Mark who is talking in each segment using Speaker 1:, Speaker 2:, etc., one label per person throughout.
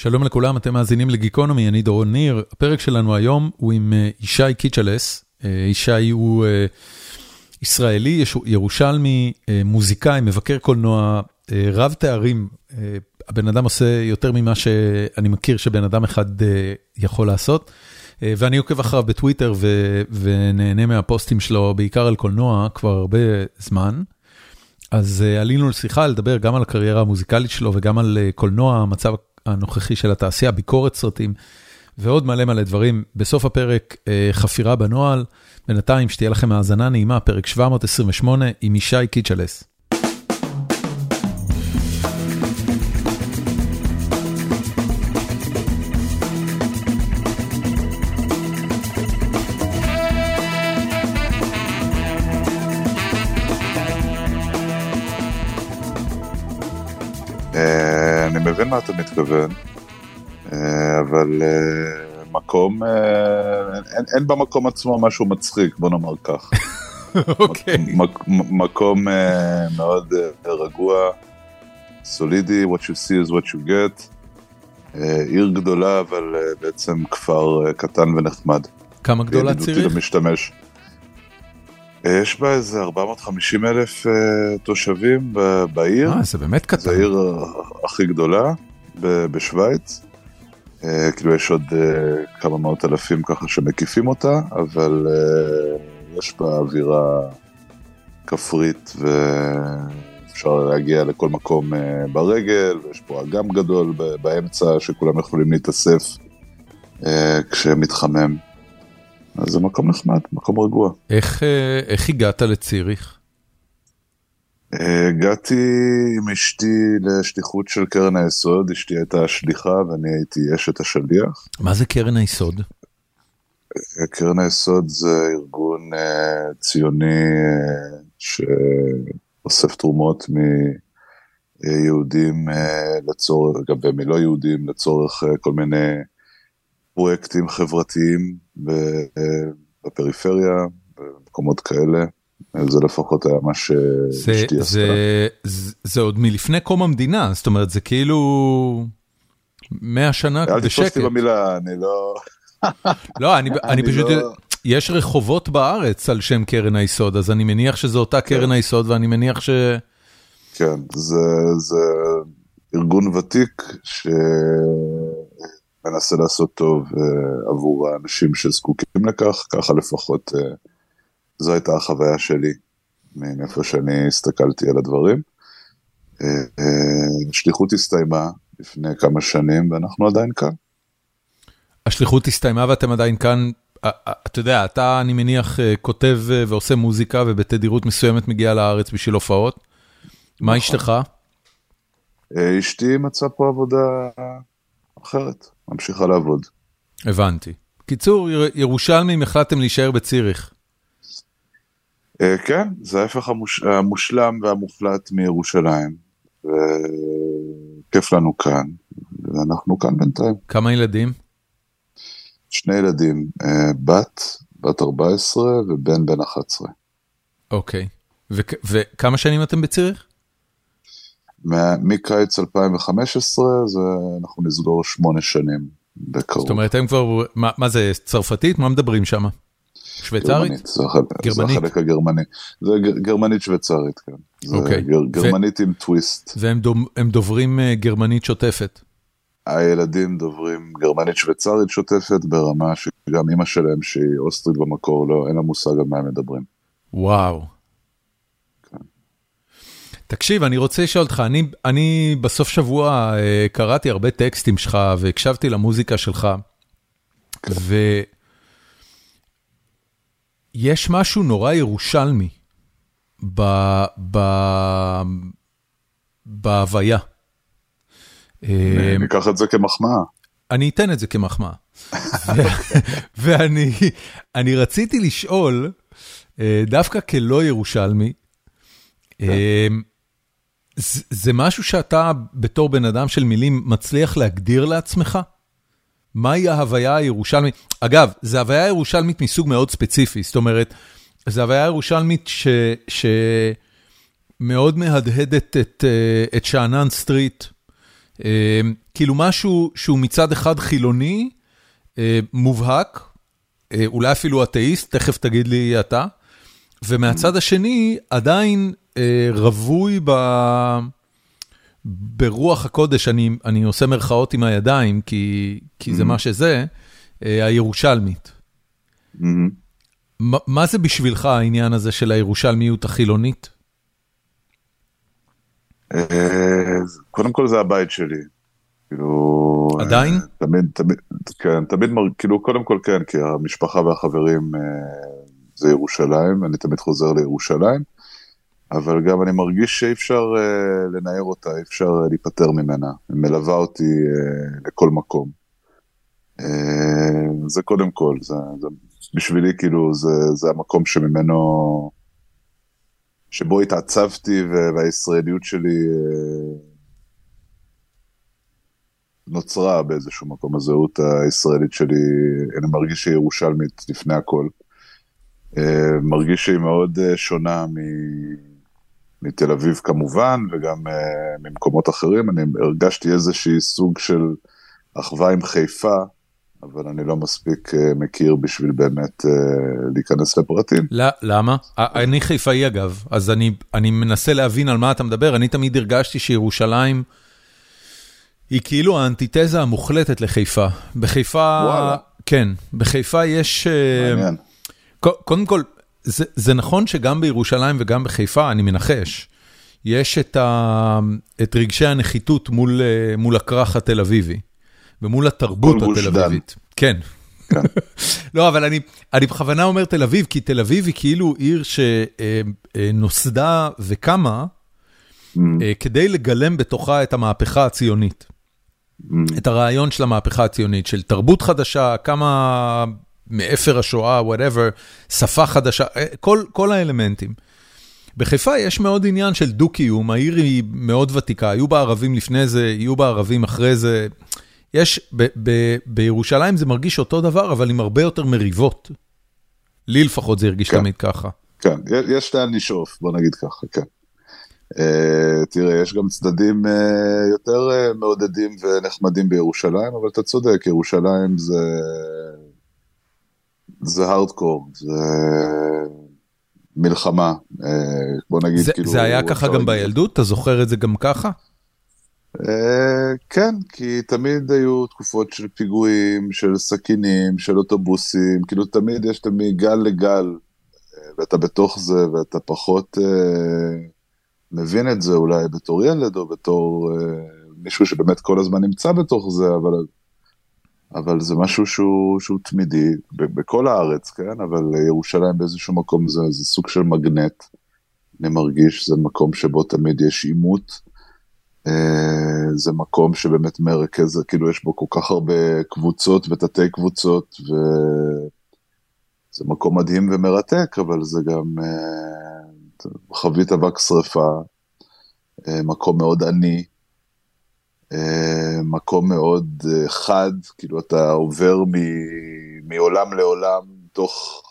Speaker 1: שלום לכולם, אתם מאזינים לגיקונומי, אני דורון ניר. הפרק שלנו היום הוא עם ישי קיצ'לס. ישי הוא ישראלי, ירושלמי, מוזיקאי, מבקר קולנוע, רב תארים. הבן אדם עושה יותר ממה שאני מכיר שבן אדם אחד יכול לעשות. ואני עוקב אחריו בטוויטר ונהנה מהפוסטים שלו, בעיקר על קולנוע, כבר הרבה זמן. אז עלינו לשיחה לדבר גם על הקריירה המוזיקלית שלו וגם על קולנוע, המצב הנוכחי של התעשייה, ביקורת סרטים ועוד מלא מלא דברים. בסוף הפרק חפירה בנוהל, בינתיים שתהיה לכם האזנה נעימה, פרק 728 עם ישי קיצ'לס.
Speaker 2: אני מבין מה אתה מתכוון, אבל מקום, אין, אין במקום עצמו משהו מצחיק, בוא נאמר כך.
Speaker 1: אוקיי.
Speaker 2: מקום מאוד רגוע, סולידי, what you see is what you get. עיר גדולה, אבל בעצם כפר קטן ונחמד.
Speaker 1: כמה גדולה ציריך?
Speaker 2: למשתמש. יש בה איזה 450 אלף תושבים בעיר.
Speaker 1: אה, זה באמת קטן.
Speaker 2: זו העיר הכי גדולה בשוויץ. כאילו יש עוד כמה מאות אלפים ככה שמקיפים אותה, אבל יש בה אווירה כפרית ואפשר להגיע לכל מקום ברגל, ויש פה אגם גדול באמצע שכולם יכולים להתאסף כשמתחמם. אז זה מקום נחמד, מקום רגוע.
Speaker 1: איך, איך הגעת לציריך?
Speaker 2: הגעתי עם אשתי לשליחות של קרן היסוד, אשתי הייתה שליחה ואני הייתי אשת השליח.
Speaker 1: מה זה קרן היסוד?
Speaker 2: קרן היסוד זה ארגון ציוני שאוסף תרומות מיהודים לצורך, גם מלא יהודים לצורך כל מיני פרויקטים חברתיים בפריפריה, במקומות כאלה. זה לפחות היה מה שאשתי עשתה.
Speaker 1: זה עוד מלפני קום המדינה, זאת אומרת זה כאילו 100 שנה בשקט.
Speaker 2: אל תתפוס אותי במילה, אני לא...
Speaker 1: לא, אני פשוט, יש רחובות בארץ על שם קרן היסוד, אז אני מניח שזו אותה קרן היסוד ואני מניח ש...
Speaker 2: כן, זה ארגון ותיק שמנסה לעשות טוב עבור האנשים שזקוקים לכך, ככה לפחות... זו הייתה החוויה שלי, מאיפה שאני הסתכלתי על הדברים. השליחות הסתיימה לפני כמה שנים ואנחנו עדיין כאן.
Speaker 1: השליחות הסתיימה ואתם עדיין כאן, אתה יודע, אתה אני מניח כותב ועושה מוזיקה ובתדירות מסוימת מגיע לארץ בשביל הופעות. מה אשתך?
Speaker 2: אשתי מצאה פה עבודה אחרת, ממשיכה לעבוד.
Speaker 1: הבנתי. קיצור, ירושלמים החלטתם להישאר בציריך.
Speaker 2: כן, זה ההפך המושלם והמוחלט מירושלים, וכיף לנו כאן, ואנחנו כאן בינתיים.
Speaker 1: כמה ילדים?
Speaker 2: שני ילדים, בת, בת 14 ובן בן 11.
Speaker 1: אוקיי, וכמה שנים אתם בציריך?
Speaker 2: מקיץ 2015, זה אנחנו נסגור שמונה שנים בקרוב.
Speaker 1: זאת אומרת, הם כבר, מה זה, צרפתית? מה מדברים שם? שוויצרית?
Speaker 2: גרמנית, זה החלק הגרמני, זה גרמנית שוויצרית, כן.
Speaker 1: אוקיי.
Speaker 2: גרמנית עם טוויסט.
Speaker 1: והם דוברים גרמנית שוטפת?
Speaker 2: הילדים דוברים גרמנית שוויצרית שוטפת ברמה שגם אמא שלהם שהיא אוסטרית במקור, לא, אין לה מושג על מה הם מדברים.
Speaker 1: וואו. תקשיב, אני רוצה לשאול אותך, אני, אני בסוף שבוע קראתי הרבה טקסטים שלך והקשבתי למוזיקה שלך, ו... יש משהו נורא ירושלמי בהוויה.
Speaker 2: ניקח את זה כמחמאה.
Speaker 1: אני אתן את זה כמחמאה. ואני רציתי לשאול, דווקא כלא ירושלמי, זה משהו שאתה בתור בן אדם של מילים מצליח להגדיר לעצמך? מהי ההוויה הירושלמית? אגב, זו הוויה ירושלמית מסוג מאוד ספציפי, זאת אומרת, זו הוויה ירושלמית שמאוד מהדהדת את שאנן סטריט, כאילו משהו שהוא מצד אחד חילוני, מובהק, אולי אפילו אתאיסט, תכף תגיד לי אתה, ומהצד השני עדיין רווי ב... ברוח הקודש, אני, אני עושה מרכאות עם הידיים, כי, כי זה מה שזה, הירושלמית. מה זה בשבילך העניין הזה של הירושלמיות החילונית?
Speaker 2: קודם כל זה הבית שלי. כאילו...
Speaker 1: עדיין?
Speaker 2: תמיד, תמיד, כן, תמיד, כאילו, קודם כל כן, כי המשפחה והחברים זה ירושלים, אני תמיד חוזר לירושלים, אבל גם אני מרגיש שאי אפשר לנער אותה, אי אפשר להיפטר ממנה, היא מלווה אותי לכל מקום. זה קודם כל, זה, זה בשבילי כאילו זה, זה המקום שממנו, שבו התעצבתי והישראליות שלי נוצרה באיזשהו מקום, הזהות הישראלית שלי, אני מרגיש שהיא ירושלמית לפני הכל. מרגיש שהיא מאוד שונה מ... מתל אביב כמובן, וגם ממקומות אחרים. אני הרגשתי איזשהי סוג של אחווה עם חיפה, אבל אני לא מספיק מכיר בשביל באמת להיכנס לפרטים.
Speaker 1: למה? אני חיפאי אגב, אז אני, אני מנסה להבין על מה אתה מדבר. אני תמיד הרגשתי שירושלים היא כאילו האנטיתזה המוחלטת לחיפה. בחיפה,
Speaker 2: וואלה.
Speaker 1: כן, בחיפה יש...
Speaker 2: מעניין.
Speaker 1: קודם כל, זה, זה נכון שגם בירושלים וגם בחיפה, אני מנחש, יש את, ה, את רגשי הנחיתות מול, מול הכרך התל אביבי. ומול התרבות התל אביבית. כן. לא, אבל אני, אני בכוונה אומר תל אביב, כי תל אביב היא כאילו עיר שנוסדה וקמה כדי לגלם בתוכה את המהפכה הציונית. את הרעיון של המהפכה הציונית, של תרבות חדשה, כמה מאפר השואה, whatever, שפה חדשה, כל, כל האלמנטים. בחיפה יש מאוד עניין של דו-קיום, העיר היא מאוד ותיקה, היו בה ערבים לפני זה, יהיו בה ערבים אחרי זה. יש, ב, ב, בירושלים זה מרגיש אותו דבר, אבל עם הרבה יותר מריבות. לי לפחות זה הרגיש
Speaker 2: כן.
Speaker 1: תמיד ככה.
Speaker 2: כן, יש לאן לשאוף, בוא נגיד ככה, כן. Uh, תראה, יש גם צדדים uh, יותר uh, מעודדים ונחמדים בירושלים, אבל אתה צודק, ירושלים זה... זה הארדקור, זה מלחמה, uh, בוא נגיד
Speaker 1: זה,
Speaker 2: כאילו...
Speaker 1: זה היה ככה גם בילדות? אתה זוכר את זה גם ככה?
Speaker 2: Uh, כן, כי תמיד היו תקופות של פיגועים, של סכינים, של אוטובוסים, כאילו תמיד יש תמיד גל לגל, uh, ואתה בתוך זה, ואתה פחות מבין את זה אולי בתור ילד, או בתור מישהו שבאמת כל הזמן נמצא בתוך זה, אבל, אבל זה משהו שהוא, שהוא תמידי, בכל הארץ, כן? אבל ירושלים באיזשהו מקום זה, זה סוג של מגנט, אני מרגיש, זה מקום שבו תמיד יש עימות. Uh, זה מקום שבאמת מרכז, כאילו יש בו כל כך הרבה קבוצות ותתי קבוצות, וזה מקום מדהים ומרתק, אבל זה גם uh, חבית אבק שרפה, מקום מאוד עני, מקום מאוד uh, חד, כאילו אתה עובר מ- מעולם לעולם, תוך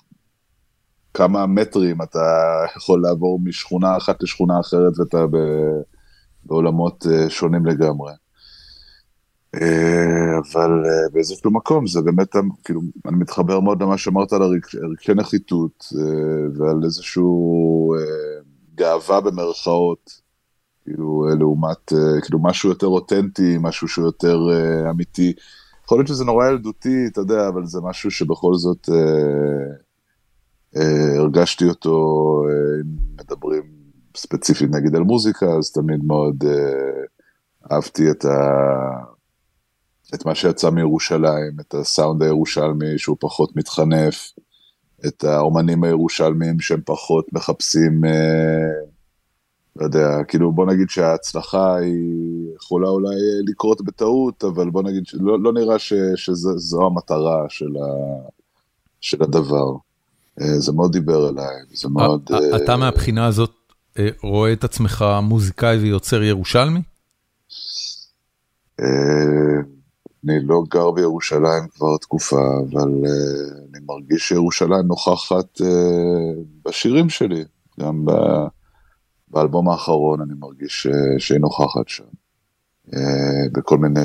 Speaker 2: כמה מטרים אתה יכול לעבור משכונה אחת לשכונה אחרת ואתה ב... בעולמות uh, שונים לגמרי. אבל באיזשהו מקום זה באמת, כאילו, אני מתחבר מאוד למה שאמרת על הרגשי נחיתות ועל איזשהו גאווה במרכאות, כאילו, uh, לעומת, uh, כאילו, משהו יותר אותנטי, משהו שהוא יותר uh, אמיתי. יכול להיות שזה נורא ילדותי, אתה יודע, אבל זה משהו שבכל זאת uh, uh, הרגשתי אותו, uh, מדברים ספציפית נגיד על מוזיקה, אז תמיד מאוד uh, אהבתי את, ה... את מה שיצא מירושלים, את הסאונד הירושלמי שהוא פחות מתחנף, את האומנים הירושלמים שהם פחות מחפשים, uh, לא יודע, כאילו בוא נגיד שההצלחה היא יכולה אולי לקרות בטעות, אבל בוא נגיד שלא לא נראה ש, שזו המטרה של, ה, של הדבר. Uh, זה מאוד דיבר אליי, זה מאוד...
Speaker 1: אתה uh, מהבחינה הזאת רואה את עצמך מוזיקאי ויוצר ירושלמי?
Speaker 2: אני לא גר בירושלים כבר תקופה, אבל אני מרגיש שירושלים נוכחת בשירים שלי. גם באלבום האחרון אני מרגיש שהיא נוכחת שם. בכל מיני...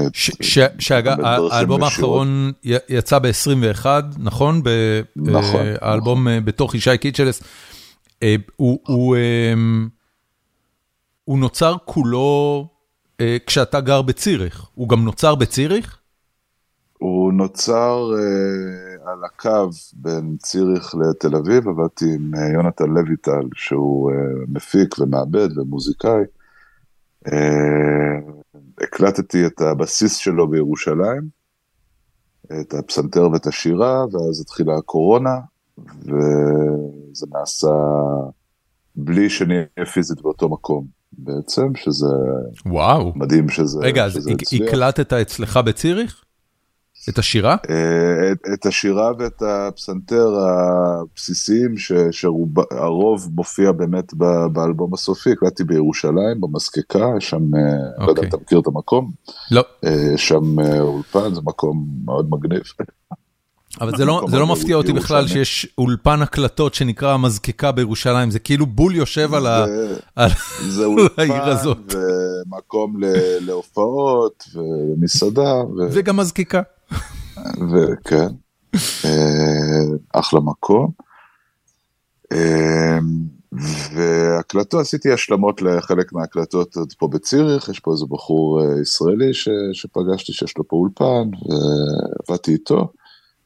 Speaker 1: שאגב, האלבום האחרון יצא ב-21, נכון?
Speaker 2: נכון.
Speaker 1: האלבום בתוך ישי קיצ'לס. הוא נוצר כולו כשאתה גר בציריך, הוא גם נוצר בציריך?
Speaker 2: הוא נוצר על הקו בין ציריך לתל אביב, עבדתי עם יונתן לויטל, שהוא מפיק ומעבד ומוזיקאי. הקלטתי את הבסיס שלו בירושלים, את הפסנתר ואת השירה, ואז התחילה הקורונה, וזה נעשה בלי שנהיה פיזית באותו מקום בעצם, שזה
Speaker 1: וואו.
Speaker 2: מדהים שזה
Speaker 1: רגע, אז הקלטת אצלך בציריך? את השירה?
Speaker 2: את, את השירה ואת הפסנתר הבסיסיים, שהרוב מופיע באמת באלבום הסופי, הקלטתי בירושלים, במזקקה, שם, okay. לא יודע אם אתה מכיר את המקום?
Speaker 1: לא.
Speaker 2: שם אולפן, זה מקום מאוד מגניב.
Speaker 1: אבל זה לא, זה לא מפתיע אותי בכלל שיש אולפן הקלטות שנקרא המזקקה בירושלים, זה כאילו בול יושב על, ה... על...
Speaker 2: זה העיר הזאת. ומקום להופעות ומסעדה. ו...
Speaker 1: וגם מזקקה.
Speaker 2: וכן, אחלה מקום. והקלטות, עשיתי השלמות לחלק מההקלטות עוד פה בציריך, יש פה איזה בחור ישראלי ש, שפגשתי שיש לו פה אולפן, ועבדתי איתו.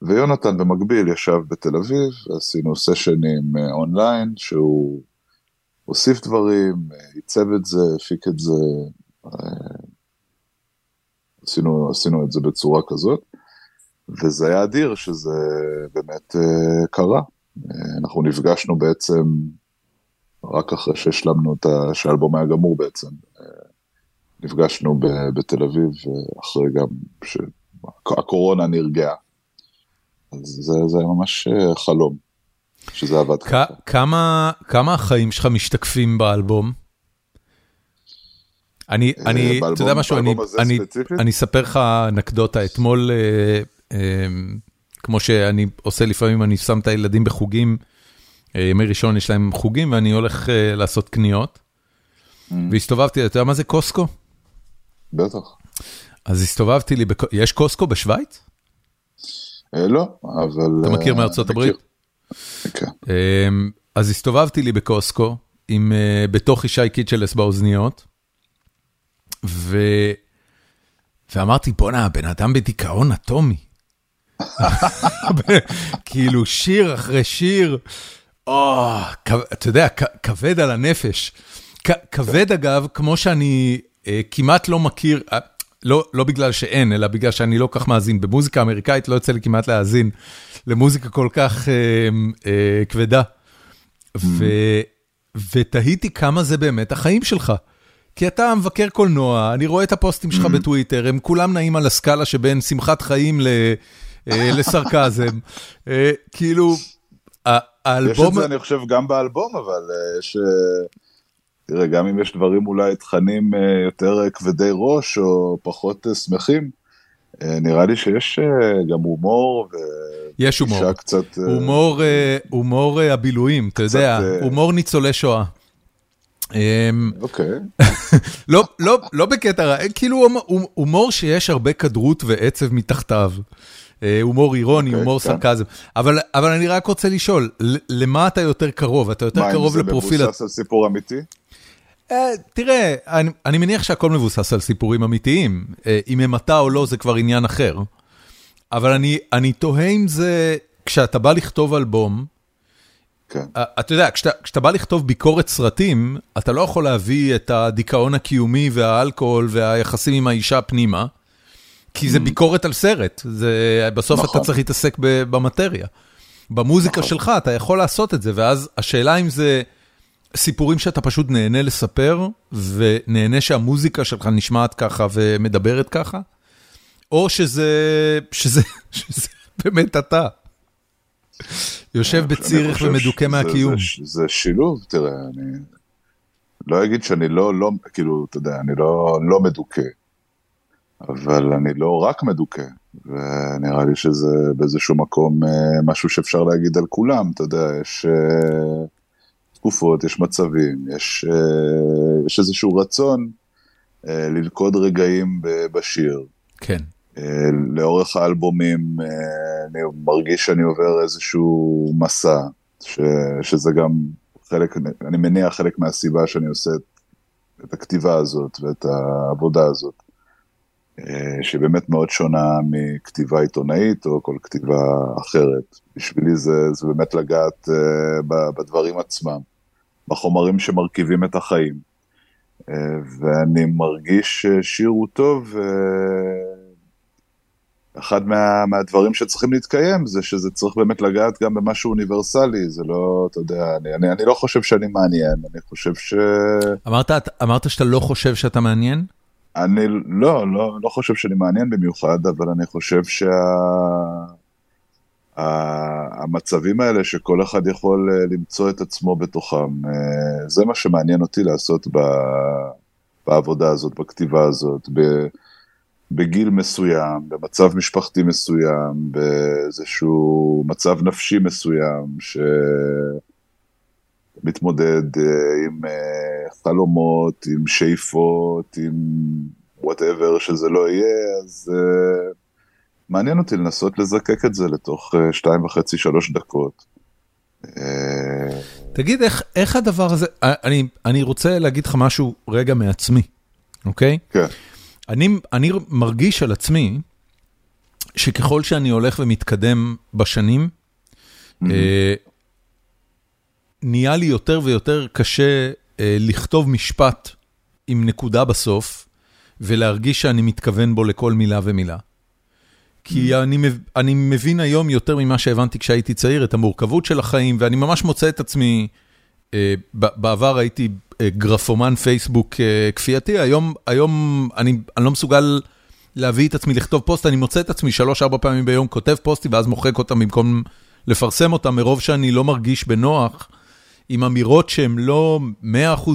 Speaker 2: ויונתן במקביל ישב בתל אביב, עשינו סשנים אונליין, שהוא הוסיף דברים, עיצב את זה, הפיק את זה, עשינו, עשינו את זה בצורה כזאת. וזה היה אדיר שזה באמת uh, קרה. Uh, אנחנו נפגשנו בעצם רק אחרי שהשלמנו את ה... שהאלבום היה גמור בעצם. Uh, נפגשנו ב, בתל אביב אחרי גם שהקורונה נרגעה. אז זה, זה היה ממש חלום, שזה עבד ככה.
Speaker 1: כמה, כמה החיים שלך משתקפים באלבום? אני, אני, אתה יודע משהו, אני, אני, אני אספר לך אנקדוטה, אתמול כמו שאני עושה לפעמים, אני שם את הילדים בחוגים, אה, ימי ראשון יש להם חוגים ואני הולך אה, לעשות קניות. Mm. והסתובבתי, אתה יודע מה זה קוסקו?
Speaker 2: בטח.
Speaker 1: אז הסתובבתי לי, יש קוסקו בשוויץ?
Speaker 2: אה, לא, אבל...
Speaker 1: אתה מכיר מארצות הברית?
Speaker 2: כן.
Speaker 1: אמ, אז הסתובבתי לי בקוסקו, עם בתוך ישי קיצ'לס באוזניות, ואמרתי, בואנה, הבן אדם בדיכאון אטומי. כאילו שיר אחרי שיר, או, אתה יודע, כבד על הנפש. כבד אגב, כמו שאני אה, כמעט לא מכיר, אה, לא, לא בגלל שאין, אלא בגלל שאני לא כך מאזין. במוזיקה אמריקאית לא יוצא לי כמעט להאזין למוזיקה כל כך אה, אה, כבדה. ו, ותהיתי כמה זה באמת החיים שלך. כי אתה מבקר קולנוע, אני רואה את הפוסטים שלך בטוויטר, הם כולם נעים על הסקאלה שבין שמחת חיים ל... אה, לסרקזם. אה, כאילו, האלבום...
Speaker 2: יש את זה, אני חושב, גם באלבום, אבל אה, יש... תראה, גם אם יש דברים אולי תכנים יותר כבדי ראש או פחות שמחים, נראה לי שיש גם הומור.
Speaker 1: יש הומור.
Speaker 2: קצת...
Speaker 1: הומור, הומור הבילויים, אתה יודע, הומור ניצולי שואה.
Speaker 2: אוקיי.
Speaker 1: לא, לא, לא בקטע רע, כאילו הומור שיש הרבה כדרות ועצב מתחתיו. אה, הומור אירוני, אוקיי, הומור כן. סרקזם. אבל אני רק רוצה לשאול, למה אתה יותר קרוב? אתה יותר קרוב לפרופיל...
Speaker 2: מה, אם זה מבוסס על סיפור אמיתי?
Speaker 1: אה, תראה, אני מניח שהכל מבוסס על סיפורים אמיתיים. אה, אם הם אתה או לא זה כבר עניין אחר. אבל אני תוהה אם זה, כשאתה בא לכתוב אלבום,
Speaker 2: כן.
Speaker 1: אתה יודע, כשאתה, כשאתה בא לכתוב ביקורת סרטים, אתה לא יכול להביא את הדיכאון הקיומי והאלכוהול והיחסים עם האישה פנימה. כי זה ביקורת על סרט, זה, בסוף נכון. אתה צריך להתעסק במטריה. במוזיקה נכון. שלך אתה יכול לעשות את זה, ואז השאלה אם זה סיפורים שאתה פשוט נהנה לספר, ונהנה שהמוזיקה שלך נשמעת ככה ומדברת ככה, או שזה, שזה, שזה באמת אתה. יושב בצירך ומדוכא מהקיום.
Speaker 2: זה, זה, זה שילוב, תראה, אני לא אגיד שאני לא, לא, כאילו, אתה יודע, אני לא, לא מדוכא. אבל אני לא רק מדוכא, ונראה לי שזה באיזשהו מקום אה, משהו שאפשר להגיד על כולם, אתה יודע, יש אה, תקופות, יש מצבים, יש, אה, יש איזשהו רצון ללכוד רגעים בשיר.
Speaker 1: כן.
Speaker 2: לאורך האלבומים אני מרגיש שאני עובר איזשהו מסע, ש, שזה גם חלק, אני מניח חלק מהסיבה שאני עושה את הכתיבה הזאת ואת העבודה הזאת, שבאמת מאוד שונה מכתיבה עיתונאית או כל כתיבה אחרת. בשבילי זה, זה באמת לגעת בדברים עצמם, בחומרים שמרכיבים את החיים. ואני מרגיש ששיר הוא טוב, אחד מה, מהדברים שצריכים להתקיים זה שזה צריך באמת לגעת גם במשהו אוניברסלי, זה לא, אתה יודע, אני, אני, אני לא חושב שאני מעניין, אני חושב ש...
Speaker 1: אמרת, אמרת שאתה לא חושב שאתה מעניין?
Speaker 2: אני לא, לא, לא חושב שאני מעניין במיוחד, אבל אני חושב שהמצבים שה, האלה שכל אחד יכול אה, למצוא את עצמו בתוכם, אה, זה מה שמעניין אותי לעשות ב, בעבודה הזאת, בכתיבה הזאת. ב, בגיל מסוים, במצב משפחתי מסוים, באיזשהו מצב נפשי מסוים, שמתמודד אה, עם אה, חלומות, עם שאיפות, עם וואטאבר שזה לא יהיה, אז uh, מעניין אותי לנסות לזקק את זה לתוך שתיים וחצי, שלוש דקות.
Speaker 1: תגיד, איך, איך הדבר הזה, אני, אני רוצה להגיד לך משהו רגע מעצמי, אוקיי?
Speaker 2: כן.
Speaker 1: אני, אני מרגיש על עצמי שככל שאני הולך ומתקדם בשנים, mm-hmm. אה, נהיה לי יותר ויותר קשה אה, לכתוב משפט עם נקודה בסוף, ולהרגיש שאני מתכוון בו לכל מילה ומילה. כי mm-hmm. אני, אני מבין היום יותר ממה שהבנתי כשהייתי צעיר, את המורכבות של החיים, ואני ממש מוצא את עצמי, אה, בעבר הייתי גרפומן פייסבוק אה, כפייתי, היום, היום אני, אני לא מסוגל להביא את עצמי לכתוב פוסט, אני מוצא את עצמי שלוש-ארבע פעמים ביום כותב פוסטים ואז מוחק אותם במקום לפרסם אותם, מרוב שאני לא מרגיש בנוח עם אמירות שהן לא 100%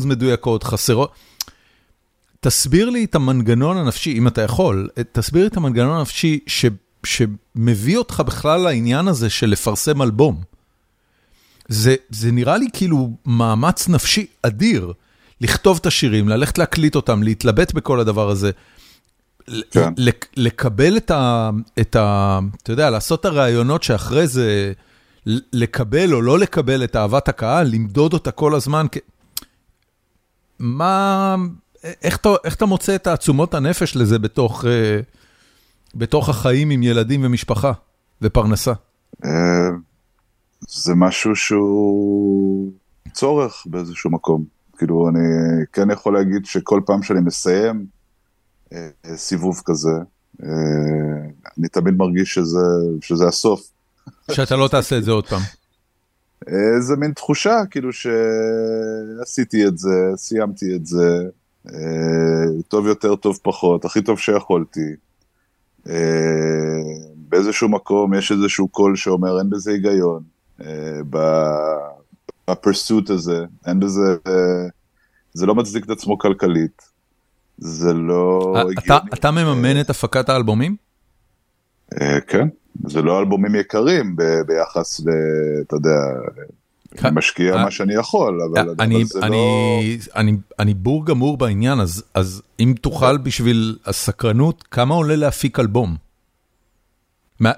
Speaker 1: מדויקות, חסרות. תסביר לי את המנגנון הנפשי, אם אתה יכול, תסביר לי את המנגנון הנפשי ש, שמביא אותך בכלל לעניין הזה של לפרסם אלבום. זה, זה נראה לי כאילו מאמץ נפשי אדיר, לכתוב את השירים, ללכת להקליט אותם, להתלבט בכל הדבר הזה. כן. לקבל את ה, את ה... אתה יודע, לעשות את הרעיונות שאחרי זה, לקבל או לא לקבל את אהבת הקהל, למדוד אותה כל הזמן. מה... איך אתה, איך אתה מוצא את תעצומות הנפש לזה בתוך, אה, בתוך החיים עם ילדים ומשפחה ופרנסה? אה,
Speaker 2: זה משהו שהוא צורך באיזשהו מקום. כאילו, אני כן יכול להגיד שכל פעם שאני מסיים אה, סיבוב כזה, אני תמיד מרגיש שזה, שזה הסוף.
Speaker 1: שאתה לא תעשה את זה עוד פעם.
Speaker 2: אה, זה מין תחושה, כאילו שעשיתי את זה, סיימתי את זה, אה, טוב יותר, טוב פחות, הכי טוב שיכולתי. אה, באיזשהו מקום יש איזשהו קול שאומר אין בזה היגיון. בפרסוט הזה, אין בזה, זה לא מצדיק את עצמו כלכלית, זה לא
Speaker 1: הגיוני. אתה מממן את הפקת האלבומים?
Speaker 2: אה, כן, זה לא אלבומים יקרים ביחס ל... אתה יודע, אני משקיע אה, מה שאני יכול, אבל זה לא...
Speaker 1: אני בור גמור בעניין, אז אם תוכל בשביל הסקרנות, כמה עולה להפיק אלבום?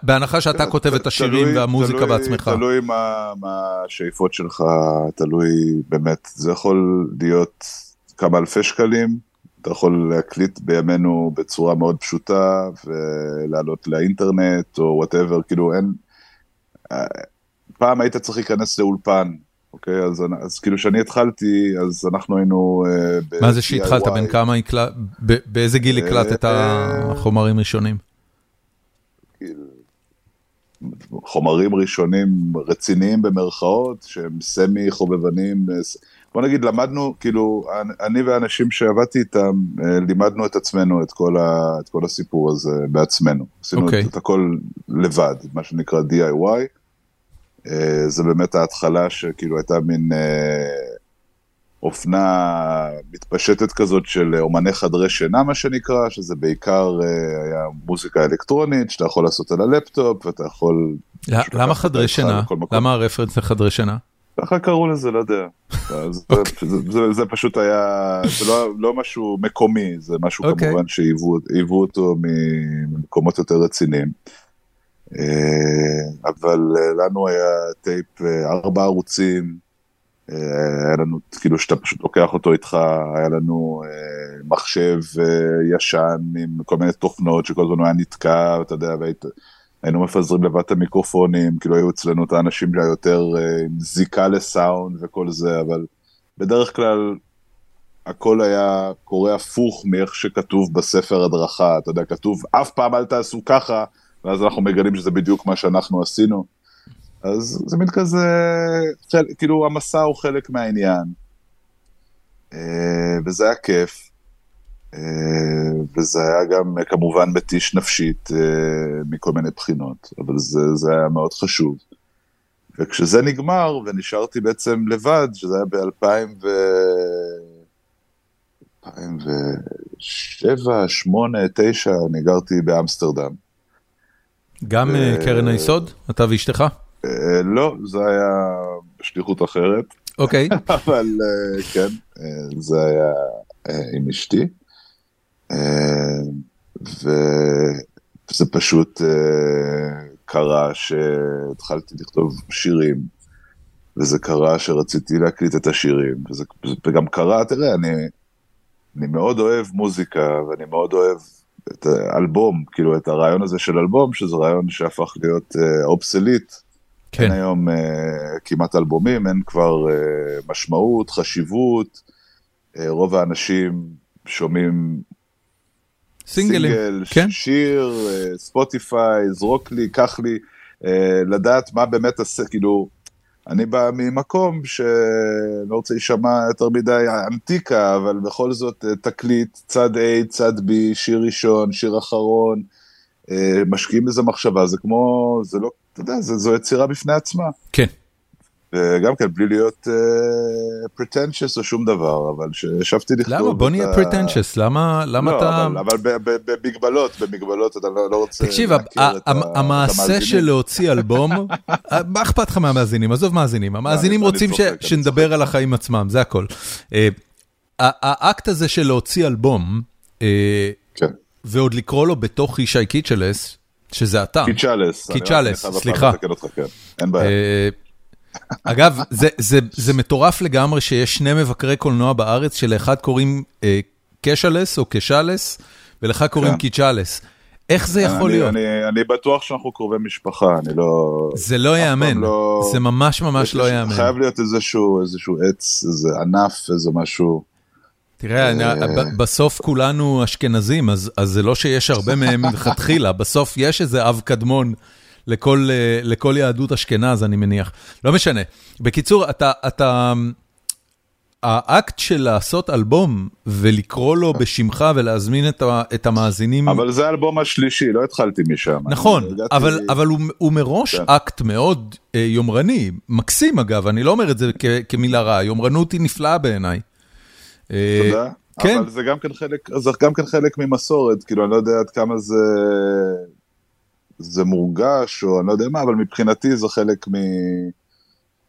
Speaker 1: בהנחה שאתה כותב את השירים והמוזיקה בעצמך.
Speaker 2: תלוי מה השאיפות שלך, תלוי באמת, זה יכול להיות כמה אלפי שקלים, אתה יכול להקליט בימינו בצורה מאוד פשוטה ולעלות לאינטרנט או whatever, כאילו אין, פעם היית צריך להיכנס לאולפן, אוקיי? אז, אז כאילו כשאני התחלתי, אז אנחנו היינו...
Speaker 1: Uh, מה זה שהתחלת? בין כמה הקלט... באיזה גיל הקלטת uh, חומרים ראשונים?
Speaker 2: חומרים ראשונים רציניים במרכאות, שהם סמי חובבנים, בוא נגיד למדנו, כאילו, אני והאנשים שעבדתי איתם, אה, לימדנו את עצמנו את כל, ה, את כל הסיפור הזה בעצמנו. עשינו okay. את, אוקיי. את הכל לבד, מה שנקרא DIY. אה, זה באמת ההתחלה שכאילו הייתה מין אה, אופנה מתפשטת כזאת של אומני חדרי שינה, מה שנקרא, שזה בעיקר היה מוזיקה אלקטרונית, שאתה יכול לעשות על הלפטופ, ואתה יכול...
Speaker 1: למה חדרי שינה? למה הרפרנס לחדרי שינה?
Speaker 2: ככה קראו לזה, לא יודע. זה, okay. זה, פשוט היה, זה לא, לא משהו מקומי, זה משהו.
Speaker 1: אוקיי.
Speaker 2: כמובן שהיוו אותו ממקומות יותר רציניים. אה, אבל אה, לנו היה טייפ אה, ארבע ערוצים, היה לנו, כאילו שאתה פשוט לוקח אותו איתך, היה לנו מחשב ישן עם כל מיני תוכנות שכל הזמן היה נתקע, אתה יודע, והיית... היינו מפזרים לבד את המיקרופונים, כאילו היו אצלנו את האנשים היותר עם זיקה לסאונד וכל זה, אבל בדרך כלל הכל היה קורה הפוך מאיך שכתוב בספר הדרכה, אתה יודע, כתוב אף פעם אל תעשו ככה, ואז אנחנו מגלים שזה בדיוק מה שאנחנו עשינו. אז זה מין כזה, כאילו המסע הוא חלק מהעניין. אה, וזה היה כיף. אה, וזה היה גם כמובן מתיש נפשית אה, מכל מיני בחינות, אבל זה, זה היה מאוד חשוב. וכשזה נגמר ונשארתי בעצם לבד, שזה היה ב-2000 ו... 2007, 2008, 2009, אני גרתי באמסטרדם.
Speaker 1: גם אה, קרן היסוד? אתה ואשתך?
Speaker 2: אה, לא, זה היה שליחות אחרת.
Speaker 1: אוקיי.
Speaker 2: אבל אה, כן, זה היה עם אשתי. וזה פשוט קרה שהתחלתי לכתוב שירים, וזה קרה שרציתי להקליט את השירים, וזה, וגם קרה, תראה, אני, אני מאוד אוהב מוזיקה, ואני מאוד אוהב את האלבום, כאילו את הרעיון הזה של אלבום, שזה רעיון שהפך להיות אה, obsolete. כן. אין היום uh, כמעט אלבומים, אין כבר uh, משמעות, חשיבות, uh, רוב האנשים שומעים
Speaker 1: סינגלים,
Speaker 2: סינגל,
Speaker 1: כן.
Speaker 2: שיר, uh, ספוטיפיי, זרוק לי, קח לי, uh, לדעת מה באמת עשה, כאילו, אני בא ממקום שלא רוצה להישמע יותר מדי אנטיקה, אבל בכל זאת אה, תקליט, צד A, צד B, שיר ראשון, שיר אחרון, אה, משקיעים בזה מחשבה, זה כמו, זה לא, אתה יודע, זה, זו יצירה בפני עצמה.
Speaker 1: כן.
Speaker 2: וגם כן, בלי להיות pretentious uh, או שום דבר, אבל שישבתי לכתוב...
Speaker 1: למה? בוא נהיה pretentious, למה, למה
Speaker 2: לא,
Speaker 1: אתה...
Speaker 2: אבל, אבל במגבלות, במגבלות אתה לא, לא רוצה
Speaker 1: תקשיב, המעשה של להוציא אלבום, מה אכפת לך מהמאזינים? עזוב מאזינים, המאזינים רוצים ש, שנדבר על החיים עצמם, זה הכל. אה, האקט הזה של להוציא אלבום, אה,
Speaker 2: כן.
Speaker 1: ועוד לקרוא לו בתוך ישי קיצ'לס, שזה אתה.
Speaker 2: קיצ'לס.
Speaker 1: קיצ'לס, סליחה.
Speaker 2: כן. אין בעיה.
Speaker 1: אגב, זה, זה, זה מטורף לגמרי שיש שני מבקרי קולנוע בארץ, שלאחד קוראים אה, קשלס או קשלס, ולך קוראים כן. קיצ'לס. איך זה יכול
Speaker 2: אני,
Speaker 1: להיות?
Speaker 2: אני, אני בטוח שאנחנו קרובי משפחה, אני לא...
Speaker 1: זה לא ייאמן, לא... זה ממש ממש לא ייאמן.
Speaker 2: חייב להיות איזשהו, איזשהו עץ, איזה ענף, איזה משהו.
Speaker 1: תראה, אני,
Speaker 2: אה.
Speaker 1: בסוף כולנו אשכנזים, אז, אז זה לא שיש הרבה מהם מלכתחילה, בסוף יש איזה אב קדמון. לכל, אה, לכל יהדות אשכנז, אני מניח. לא משנה. בקיצור, אתה, אתה, האקט של לעשות אלבום ולקרוא לו בשמך ולהזמין את, ה, את המאזינים...
Speaker 2: אבל זה האלבום השלישי, לא התחלתי משם.
Speaker 1: נכון, אבל, לי... אבל הוא, הוא מראש כן. אקט מאוד אה, יומרני, מקסים אגב, אני לא אומר את זה כ, כמילה רעה, יומרנות היא נפלאה בעיניי.
Speaker 2: אה, תודה. כן. אבל זה גם כן חלק, זה גם כן חלק ממסורת, כאילו אני לא יודע עד כמה זה זה מורגש, או אני לא יודע מה, אבל מבחינתי זה חלק מ...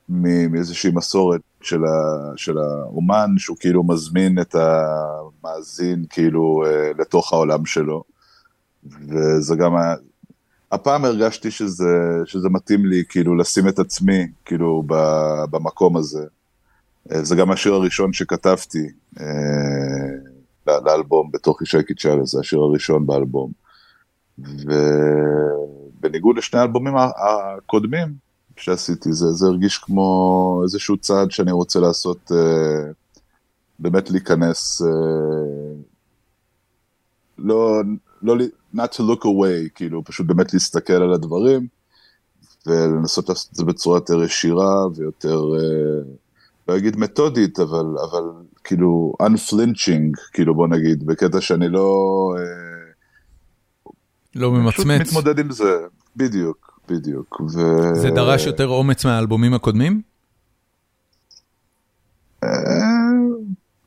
Speaker 2: מאיזושהי מסורת של, ה, של האומן, שהוא כאילו מזמין את המאזין כאילו אה, לתוך העולם שלו. וזה גם, היה, הפעם הרגשתי שזה, שזה מתאים לי כאילו לשים את עצמי כאילו במקום הזה. אה, זה גם השיר הראשון שכתבתי אה, לאלבום בתוך ישי קיצ'אלה, זה השיר הראשון באלבום. ובניגוד לשני האלבומים הקודמים שעשיתי, זה, זה הרגיש כמו איזשהו צעד שאני רוצה לעשות, אה, באמת להיכנס, אה, לא, לא, not to look away, כאילו, פשוט באמת להסתכל על הדברים, ולנסות לעשות את זה בצורה יותר ישירה ויותר, אה, לא אגיד מתודית, אבל, אבל כאילו unflinching, כאילו בוא נגיד, בקטע שאני לא... אה,
Speaker 1: לא ממצמץ.
Speaker 2: פשוט מתמודד עם זה, בדיוק, בדיוק. ו...
Speaker 1: זה דרש יותר אומץ מהאלבומים הקודמים?
Speaker 2: אה,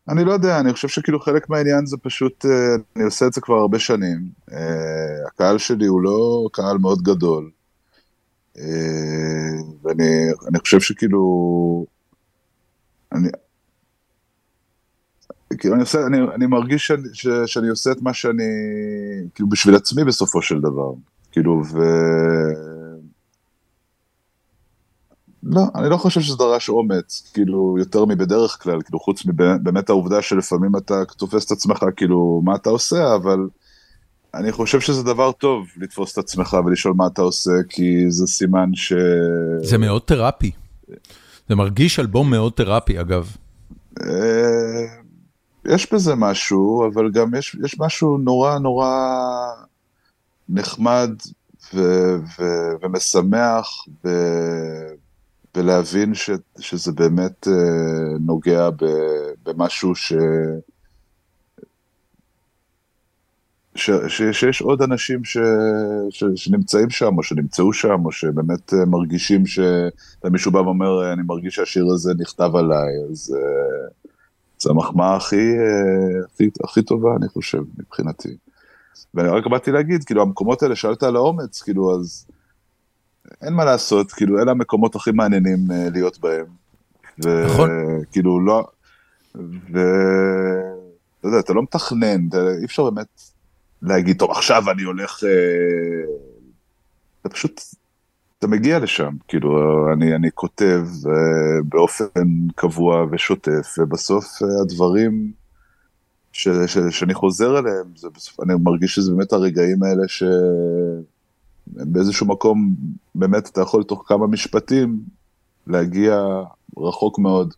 Speaker 2: אני לא יודע, אני חושב שכאילו חלק מהעניין זה פשוט, אה, אני עושה את זה כבר הרבה שנים. אה, הקהל שלי הוא לא קהל מאוד גדול. ואני חושב שכאילו, אני, כאילו אני עושה, אני, אני מרגיש שאני, ש, שאני עושה את מה שאני, כאילו בשביל עצמי בסופו של דבר, כאילו, ו... לא, אני לא חושב שזה דרש אומץ, כאילו, יותר מבדרך כלל, כאילו, חוץ מבאמת העובדה שלפעמים אתה תופס את עצמך, כאילו, מה אתה עושה, אבל אני חושב שזה דבר טוב לתפוס את עצמך ולשאול מה אתה עושה, כי זה סימן ש...
Speaker 1: זה מאוד תרפי. זה מרגיש אלבום מאוד תרפי, אגב.
Speaker 2: אה, יש בזה משהו, אבל גם יש, יש משהו נורא נורא נחמד ו, ו, ומשמח ב, בלהבין ש, שזה באמת אה, נוגע ב, במשהו ש... ש, ש, שיש עוד אנשים ש, ש, שנמצאים שם, או שנמצאו שם, או שבאמת אה, מרגישים שמישהו בא ואומר, אני מרגיש שהשיר הזה נכתב עליי, אז uh, זו המחמאה הכי, uh, הכי, הכי טובה, אני חושב, מבחינתי. ואני רק באתי להגיד, כאילו, המקומות האלה, שאלת על האומץ, כאילו, אז אין מה לעשות, כאילו, אלה המקומות הכי מעניינים uh, להיות בהם.
Speaker 1: ו, נכון.
Speaker 2: כאילו, לא, ואתה יודע, אתה לא מתכנן, אתה, אי אפשר באמת להגיד, טוב, עכשיו אני הולך... אה, אתה פשוט, אתה מגיע לשם, כאילו, אני, אני כותב אה, באופן קבוע ושוטף, ובסוף אה, הדברים ש, ש, שאני חוזר אליהם, זה בסוף, אני מרגיש שזה באמת הרגעים האלה שבאיזשהו מקום, באמת אתה יכול תוך כמה משפטים להגיע רחוק מאוד.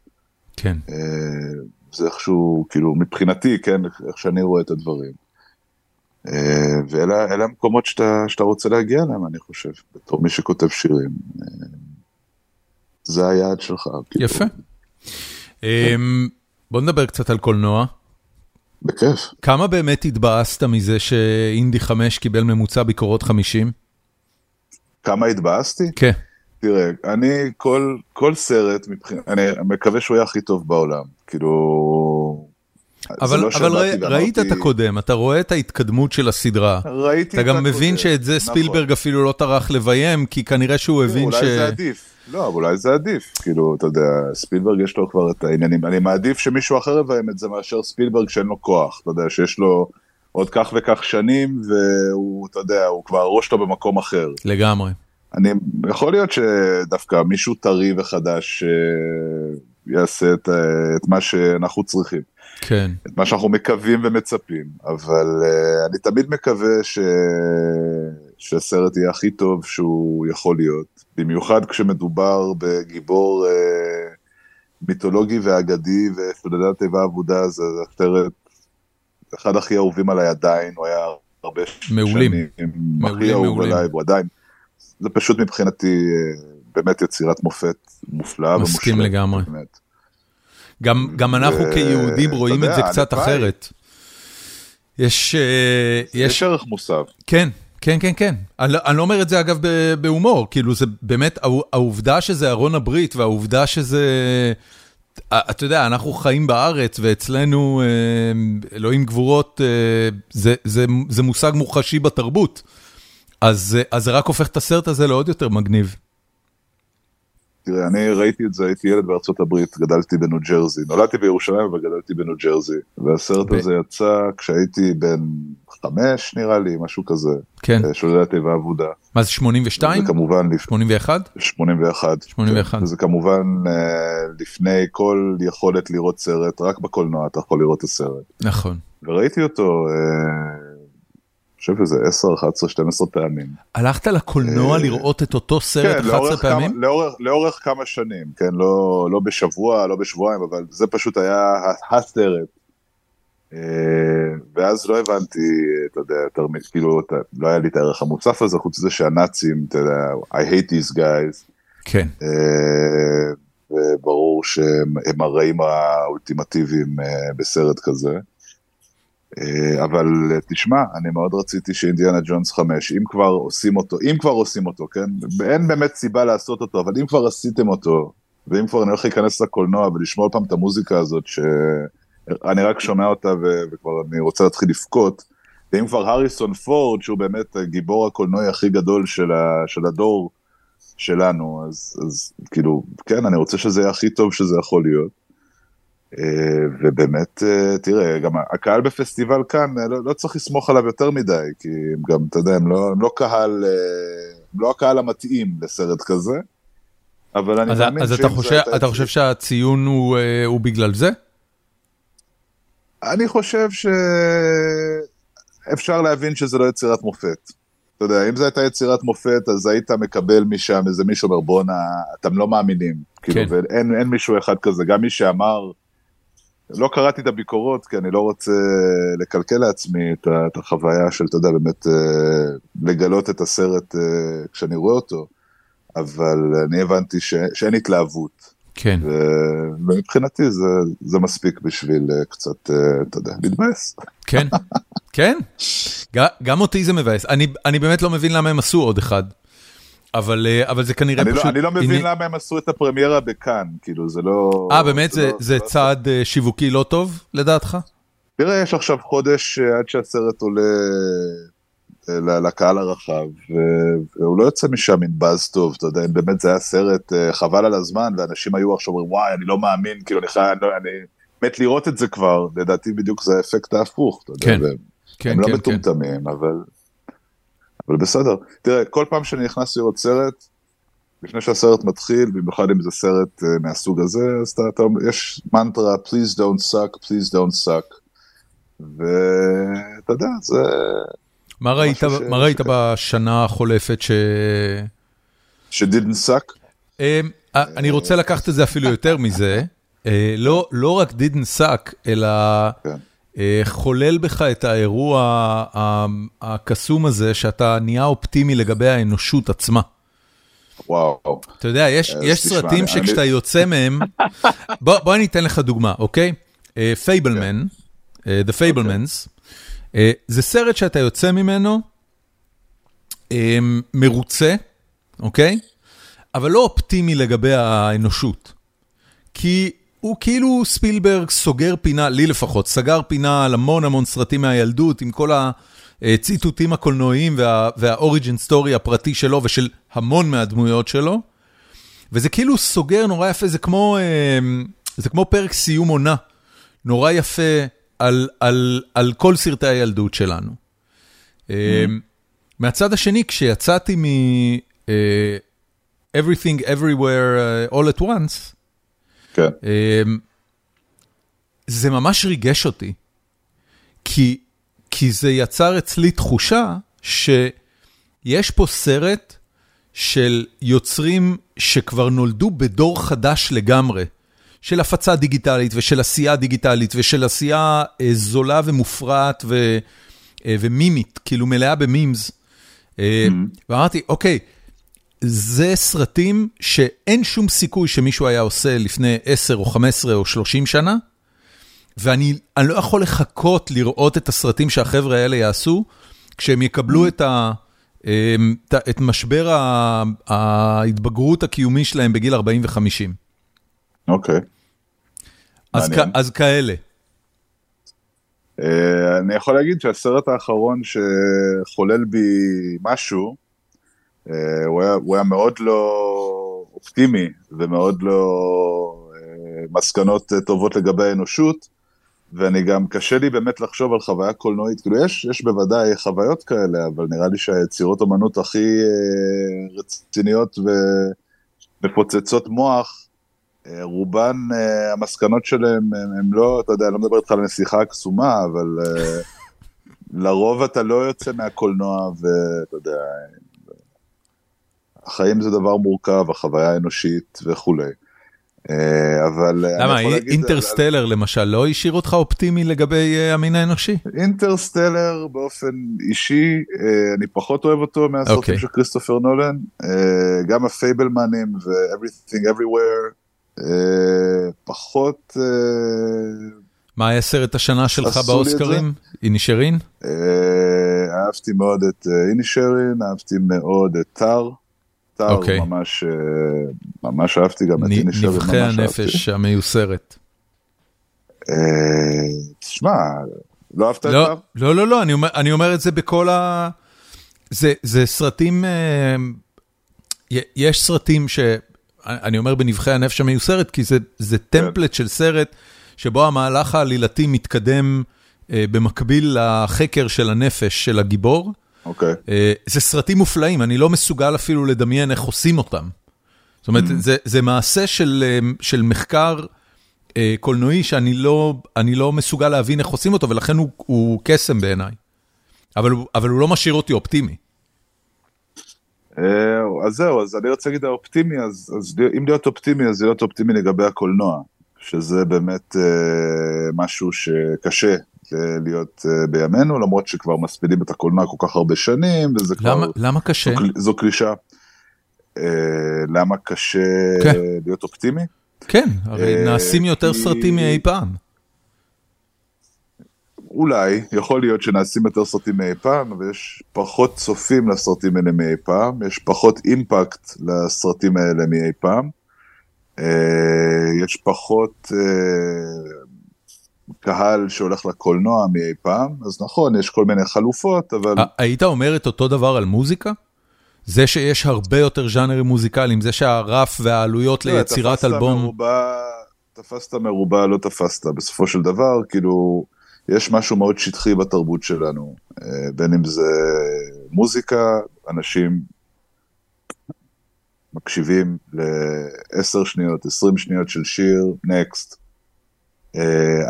Speaker 1: כן.
Speaker 2: זה איכשהו, כאילו, מבחינתי, כן, איך שאני רואה את הדברים. אה, ואלה המקומות שאתה, שאתה רוצה להגיע אליהם, אני חושב, בתור מי שכותב שירים. אה, זה היעד שלך.
Speaker 1: כאילו. יפה. אמ, בוא נדבר קצת על קולנוע.
Speaker 2: בכיף.
Speaker 1: כמה באמת התבאסת מזה שאינדי 5 קיבל ממוצע ביקורות 50?
Speaker 2: כמה התבאסתי?
Speaker 1: כן.
Speaker 2: תראה, אני כל, כל סרט, מבחינת, אני מקווה שהוא יהיה הכי טוב בעולם. כאילו,
Speaker 1: אבל, לא אבל ראי, ראית את הקודם, אתה רואה את ההתקדמות של הסדרה.
Speaker 2: ראיתי את
Speaker 1: הקודם. אתה גם מבין שאת זה נכון. ספילברג אפילו לא טרח לביים, כי כנראה שהוא הבין
Speaker 2: אולי
Speaker 1: ש...
Speaker 2: אולי זה עדיף. לא, אבל אולי זה עדיף. כאילו, אתה יודע, ספילברג יש לו כבר את העניינים. אני מעדיף שמישהו אחר יביים את זה מאשר ספילברג שאין לו כוח. אתה יודע, שיש לו עוד כך וכך שנים, והוא, אתה יודע, הוא כבר הראש שלו במקום אחר.
Speaker 1: לגמרי.
Speaker 2: אני, יכול להיות שדווקא מישהו טרי וחדש אה, יעשה את, אה, את מה שאנחנו צריכים.
Speaker 1: כן.
Speaker 2: את מה שאנחנו מקווים ומצפים, אבל uh, אני תמיד מקווה ש... שהסרט יהיה הכי טוב שהוא יכול להיות, במיוחד כשמדובר בגיבור uh, מיתולוגי ואגדי ושודדת תיבה אבודה, זה הסרט אחד הכי אהובים עליי עדיין, הוא היה הרבה
Speaker 1: מעולים.
Speaker 2: שנים, מעולים, הכי אהוב עליי, הוא עדיין, זה פשוט מבחינתי uh, באמת יצירת מופת מופלאה.
Speaker 1: מסכים לגמרי. באמת. גם, גם אנחנו כיהודים רואים את זה קצת אחרת. יש...
Speaker 2: אה, יש ערך מוסף.
Speaker 1: כן, כן, כן, כן. אני, אני לא אומר את זה אגב בהומור, כאילו זה באמת, העובדה שזה ארון הברית והעובדה שזה... אתה יודע, אנחנו חיים בארץ ואצלנו אה, אלוהים גבורות, אה, זה, זה, זה מושג מוחשי בתרבות. אז זה רק הופך את הסרט הזה לעוד יותר מגניב.
Speaker 2: תראה, אני ראיתי את זה, הייתי ילד בארצות הברית, גדלתי בניו ג'רזי. נולדתי בירושלים אבל גדלתי בניו ג'רזי. והסרט הזה יצא כשהייתי בן חמש נראה לי, משהו כזה.
Speaker 1: כן.
Speaker 2: אה, שוללי התיבה אבודה.
Speaker 1: מה זה 82?
Speaker 2: זה כמובן...
Speaker 1: 81?
Speaker 2: 81.
Speaker 1: 81.
Speaker 2: וזה כמובן אה, לפני כל יכולת לראות סרט, רק בקולנוע אתה יכול לראות את הסרט.
Speaker 1: נכון.
Speaker 2: וראיתי אותו... חושב איזה 10, 11, 12 פעמים.
Speaker 1: הלכת לקולנוע אה, לראות את אותו סרט 11 כן, פעמים?
Speaker 2: לאורך כמה שנים, כן, לא, לא בשבוע, לא בשבועיים, אבל זה פשוט היה הסרט. אה, ואז לא הבנתי, אתה יודע, יותר, כאילו, לא היה לי את הערך המוצף הזה, חוץ מזה שהנאצים, אתה יודע, I hate these guys.
Speaker 1: כן.
Speaker 2: אה, וברור שהם הרעים האולטימטיביים בסרט כזה. אה, אבל אה, תשמע, אני מאוד רציתי שאינדיאנה ג'ונס 5, אם כבר עושים אותו, אם כבר עושים אותו, כן? אין באמת סיבה לעשות אותו, אבל אם כבר עשיתם אותו, ואם כבר אני הולך להיכנס לקולנוע ולשמוע פעם את המוזיקה הזאת, שאני רק שומע אותה וכבר אני רוצה להתחיל לבכות, ואם כבר הריסון פורד, שהוא באמת גיבור הקולנועי הכי גדול של, ה... של הדור, שלנו, אז, אז כאילו, כן, אני רוצה שזה יהיה הכי טוב שזה יכול להיות. אה, ובאמת, אה, תראה, גם הקהל בפסטיבל כאן, אה, לא, לא צריך לסמוך עליו יותר מדי, כי הם גם, אתה יודע, הם לא, הם לא קהל, הם לא הקהל המתאים לסרט כזה, אבל אני
Speaker 1: אז,
Speaker 2: מאמין
Speaker 1: אז אתה חושב, אתה חושב שהציון הוא, הוא בגלל זה?
Speaker 2: אני חושב שאפשר להבין שזה לא יצירת מופת. אתה יודע, אם זו הייתה יצירת מופת, אז היית מקבל משם איזה מישהו אומר, בואנה, אתם לא מאמינים. כאילו, כן. כאילו, ואין מישהו אחד כזה, גם מי שאמר, לא קראתי את הביקורות, כי אני לא רוצה לקלקל לעצמי את, את החוויה של, אתה יודע, באמת אה, לגלות את הסרט אה, כשאני רואה אותו, אבל אני הבנתי ש, שאין התלהבות.
Speaker 1: כן.
Speaker 2: ומבחינתי זה, זה מספיק בשביל אה, קצת, אתה יודע, להתבאס.
Speaker 1: כן, כן. גם אותי זה מבאס. אני, אני באמת לא מבין למה הם עשו עוד אחד. אבל, אה, אבל זה כנראה
Speaker 2: אני
Speaker 1: פשוט...
Speaker 2: לא, אני לא מבין הנה... למה הם עשו את הפרמיירה בכאן, כאילו זה לא...
Speaker 1: אה, באמת? זה,
Speaker 2: זה,
Speaker 1: לא, זה לא צעד לא... שיווקי לא טוב, לדעתך?
Speaker 2: תראה, יש עכשיו חודש עד שהסרט עולה לקהל הרחב, והוא לא יוצא משם עם באז טוב, אתה יודע, אם באמת זה היה סרט חבל על הזמן, ואנשים היו עכשיו אומרים, וואי, אני לא מאמין, כאילו, אני, חי, אני, אני מת לראות את זה כבר, לדעתי בדיוק זה האפקט ההפוך, אתה יודע,
Speaker 1: כן, והם, כן,
Speaker 2: הם לא
Speaker 1: כן,
Speaker 2: לא מטומטמים, כן. אבל... אבל בסדר. תראה, כל פעם שאני נכנס לראות סרט, לפני שהסרט מתחיל, במיוחד אם זה סרט uh, מהסוג הזה, אז אתה, אתה, יש מנטרה, please don't suck, please don't suck. ואתה יודע, זה...
Speaker 1: מה ראית, ש... מה ראית ש... בשנה החולפת ש...
Speaker 2: ש- didn't suck?
Speaker 1: Um, אני רוצה לקחת את זה אפילו יותר מזה. Uh, לא, לא רק didn't suck, אלא... כן. אה, חולל בך את האירוע הקסום הזה, שאתה נהיה אופטימי לגבי האנושות עצמה.
Speaker 2: וואו.
Speaker 1: אתה יודע, יש, אה, יש סרטים שכשאתה אני... יוצא מהם, בוא, בוא אני אתן לך דוגמה, אוקיי? פייבלמנס, uh, The Fablemans, okay. uh, זה סרט שאתה יוצא ממנו uh, מרוצה, אוקיי? אבל לא אופטימי לגבי האנושות. כי הוא כאילו ספילברג סוגר פינה, לי לפחות, סגר פינה על המון המון סרטים מהילדות, עם כל הציטוטים הקולנועיים וה origin story הפרטי שלו ושל המון מהדמויות שלו. וזה כאילו סוגר נורא יפה, זה כמו, אה, זה כמו פרק סיום עונה, נורא יפה על, על, על כל סרטי הילדות שלנו. Mm. מהצד השני, כשיצאתי מ... Uh, Everything Everywhere All at Once,
Speaker 2: כן.
Speaker 1: אמ, זה ממש ריגש אותי, כי, כי זה יצר אצלי תחושה שיש פה סרט של יוצרים שכבר נולדו בדור חדש לגמרי, של הפצה דיגיטלית ושל עשייה דיגיטלית ושל עשייה אה, זולה ומופרעת ו, אה, ומימית, כאילו מלאה במימס. אה, mm-hmm. ואמרתי, אוקיי, זה סרטים שאין שום סיכוי שמישהו היה עושה לפני 10 או 15 או 30 שנה, ואני לא יכול לחכות לראות את הסרטים שהחבר'ה האלה יעשו, כשהם יקבלו את, ה, אמ, את משבר ההתבגרות הקיומי שלהם בגיל 40 ו-50.
Speaker 2: אוקיי.
Speaker 1: אז, אז כאלה.
Speaker 2: אה, אני יכול להגיד שהסרט האחרון שחולל בי משהו, הוא היה, הוא היה מאוד לא אופטימי ומאוד לא אה, מסקנות טובות לגבי האנושות, ואני גם, קשה לי באמת לחשוב על חוויה קולנועית, כאילו יש, יש בוודאי חוויות כאלה, אבל נראה לי שהיצירות אמנות הכי אה, רציניות ומפוצצות מוח, רובן, המסקנות שלהם הם לא, אתה יודע, אני לא מדבר איתך על הנסיכה הקסומה, אבל לרוב אתה לא יוצא מהקולנוע ואתה יודע, החיים זה דבר מורכב, החוויה האנושית וכולי. אה, אבל
Speaker 1: למה, אינטרסטלר למשל לא השאיר אותך אופטימי לגבי אה, המין האנושי?
Speaker 2: אינטרסטלר באופן אישי, אה, אני פחות אוהב אותו מהסרטים okay. אוקיי. של כריסטופר נולן, גם הפייבלמנים ו-Everything Everywhere, פחות...
Speaker 1: מה היה סרט השנה שלך באוסקרים? אינישרין?
Speaker 2: אהבתי מאוד את אינישרין, אהבתי מאוד את טאר. סטאר, okay. אוקיי. ממש, אה, ממש אהבתי גם את
Speaker 1: אינישר, ממש אהבתי. נבחי הנפש המיוסרת.
Speaker 2: אה, תשמע, לא אהבת את
Speaker 1: זה? לא, לא, לא, אני אומר, אני אומר את זה בכל ה... זה, זה סרטים, אה, יש סרטים ש... אני אומר בנבחי הנפש המיוסרת, כי זה טמפלט של סרט שבו המהלך העלילתי מתקדם במקביל לחקר של הנפש של הגיבור.
Speaker 2: אוקיי.
Speaker 1: זה סרטים מופלאים, אני לא מסוגל אפילו לדמיין איך עושים אותם. זאת אומרת, זה, זה מעשה של, של מחקר קולנועי שאני לא, לא מסוגל להבין איך עושים אותו, ולכן הוא, הוא קסם בעיניי. אבל, אבל הוא לא משאיר אותי אופטימי.
Speaker 2: אז זהו, אז אני רוצה להגיד האופטימי, אז, אז אם להיות אופטימי, אז להיות אופטימי לגבי הקולנוע, שזה באמת אה, משהו שקשה להיות אה, בימינו, למרות שכבר מספידים את הקולנוע כל כך הרבה שנים, וזה
Speaker 1: למה,
Speaker 2: כבר...
Speaker 1: למה קשה?
Speaker 2: זו, זו קלישה. אה, למה קשה
Speaker 1: כן.
Speaker 2: להיות אופטימי?
Speaker 1: כן, הרי
Speaker 2: אה,
Speaker 1: נעשים יותר
Speaker 2: כי-
Speaker 1: סרטים מאי פעם.
Speaker 2: אולי, יכול להיות שנעשים יותר סרטים מאי פעם, אבל יש פחות צופים לסרטים האלה מאי פעם, יש פחות אימפקט לסרטים האלה מאי פעם, אה, יש פחות אה, קהל שהולך לקולנוע מאי פעם, אז נכון, יש כל מיני חלופות, אבל...
Speaker 1: היית אומר את אותו דבר על מוזיקה? זה שיש הרבה יותר ז'אנרים מוזיקליים, זה שהרף והעלויות
Speaker 2: תראה,
Speaker 1: ליצירת אלבום...
Speaker 2: מרובע, תפסת מרובע, לא תפסת. בסופו של דבר, כאילו, יש משהו מאוד שטחי בתרבות שלנו. אה, בין אם זה מוזיקה, אנשים מקשיבים ל-10 שניות, 20 שניות של שיר, נקסט.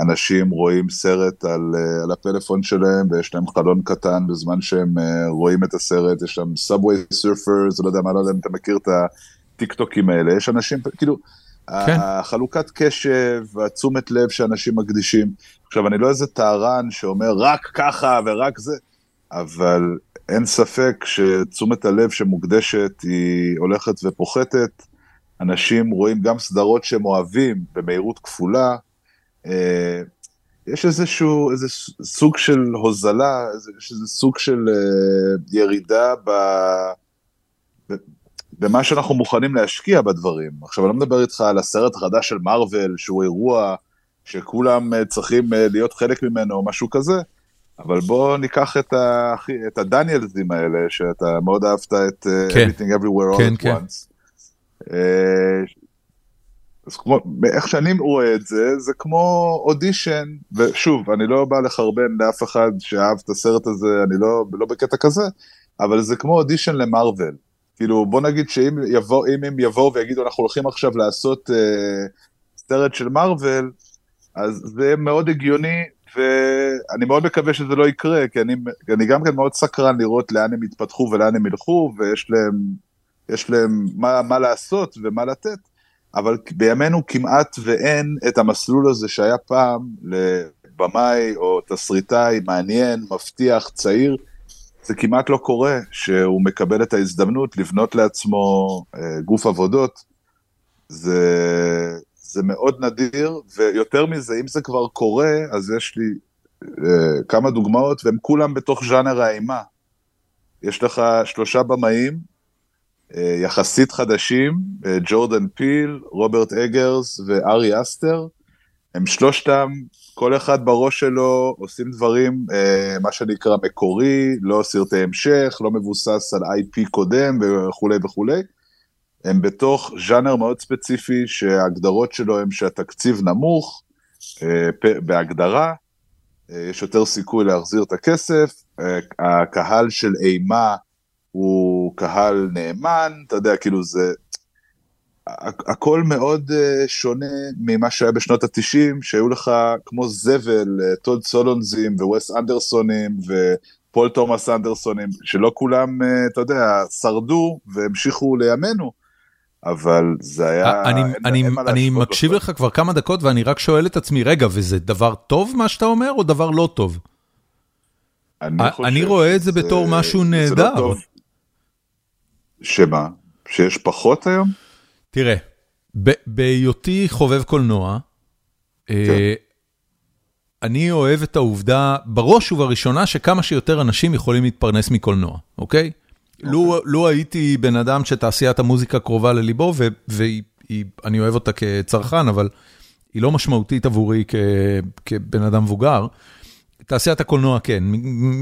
Speaker 2: אנשים רואים סרט על, אה, על הפלאפון שלהם ויש להם חלון קטן בזמן שהם אה, רואים את הסרט, יש שם Subway Surfers, לא יודע מה, לא יודע אם אתה מכיר את הטיק טוקים האלה, יש אנשים, כאילו,
Speaker 1: כן.
Speaker 2: החלוקת קשב והתשומת לב שאנשים מקדישים. עכשיו, אני לא איזה טהרן שאומר רק ככה ורק זה, אבל אין ספק שתשומת הלב שמוקדשת היא הולכת ופוחתת. אנשים רואים גם סדרות שהם אוהבים במהירות כפולה. אה, יש איזשהו, איזה סוג של הוזלה, יש איזה סוג של אה, ירידה ב... במה שאנחנו מוכנים להשקיע בדברים. עכשיו, אני לא מדבר איתך על הסרט החדש של מארוול, שהוא אירוע שכולם אה, צריכים להיות חלק ממנו או משהו כזה, אבל בוא ניקח את, ה... את הדניאלסים האלה, שאתה מאוד אהבת את
Speaker 1: כן.
Speaker 2: Everything Everywhere All
Speaker 1: כן,
Speaker 2: at
Speaker 1: כן.
Speaker 2: Once. אז כמו, איך שאני רואה את זה, זה כמו אודישן, ושוב, אני לא בא לחרבן לאף אחד שאהב את הסרט הזה, אני לא, לא בקטע כזה, אבל זה כמו אודישן למרוויל. כאילו, בוא נגיד שאם יבוא, אם הם יבואו ויגידו, אנחנו הולכים עכשיו לעשות אה, סרט של מרוויל, אז זה מאוד הגיוני, ואני מאוד מקווה שזה לא יקרה, כי אני, אני גם כן מאוד סקרן לראות לאן הם יתפתחו ולאן הם ילכו, ויש להם, יש להם מה, מה לעשות ומה לתת. אבל בימינו כמעט ואין את המסלול הזה שהיה פעם לבמאי או תסריטאי מעניין, מבטיח, צעיר. זה כמעט לא קורה שהוא מקבל את ההזדמנות לבנות לעצמו אה, גוף עבודות. זה, זה מאוד נדיר, ויותר מזה, אם זה כבר קורה, אז יש לי אה, כמה דוגמאות, והם כולם בתוך ז'אנר האימה. יש לך שלושה במאים, יחסית חדשים, אה, ג'ורדן פיל, רוברט אגרס וארי אסטר, הם שלושתם, כל אחד בראש שלו עושים דברים, אה, מה שנקרא מקורי, לא סרטי המשך, לא מבוסס על IP קודם וכולי וכולי. הם בתוך ז'אנר מאוד ספציפי שההגדרות שלו הם שהתקציב נמוך, אה, בהגדרה, אה, יש יותר סיכוי להחזיר את הכסף, אה, הקהל של אימה הוא קהל נאמן, אתה יודע, כאילו זה... הכל מאוד אה, שונה ממה שהיה בשנות התשעים, שהיו לך כמו זבל, אה, טוד סולונזים ווס אנדרסונים ופול תומאס אנדרסונים, שלא כולם, אה, אתה יודע, שרדו והמשיכו לימינו, אבל זה היה...
Speaker 1: אני,
Speaker 2: אין-
Speaker 1: אני,
Speaker 2: אין
Speaker 1: אני מקשיב. לך כבר כמה דקות ואני רק שואל את עצמי, רגע, וזה דבר טוב מה שאתה אומר או דבר לא טוב?
Speaker 2: אני,
Speaker 1: אני רואה את זה בתור משהו
Speaker 2: זה לא
Speaker 1: נהדר.
Speaker 2: טוב. שמה? שיש פחות היום?
Speaker 1: תראה, בהיותי חובב קולנוע, אה,
Speaker 2: כן.
Speaker 1: אני אוהב את העובדה, בראש ובראשונה, שכמה שיותר אנשים יכולים להתפרנס מקולנוע, אוקיי? לו, לו הייתי בן אדם שתעשיית המוזיקה קרובה לליבו, ואני אוהב אותה כצרכן, אבל היא לא משמעותית עבורי כ, כבן אדם מבוגר. תעשיית הקולנוע כן,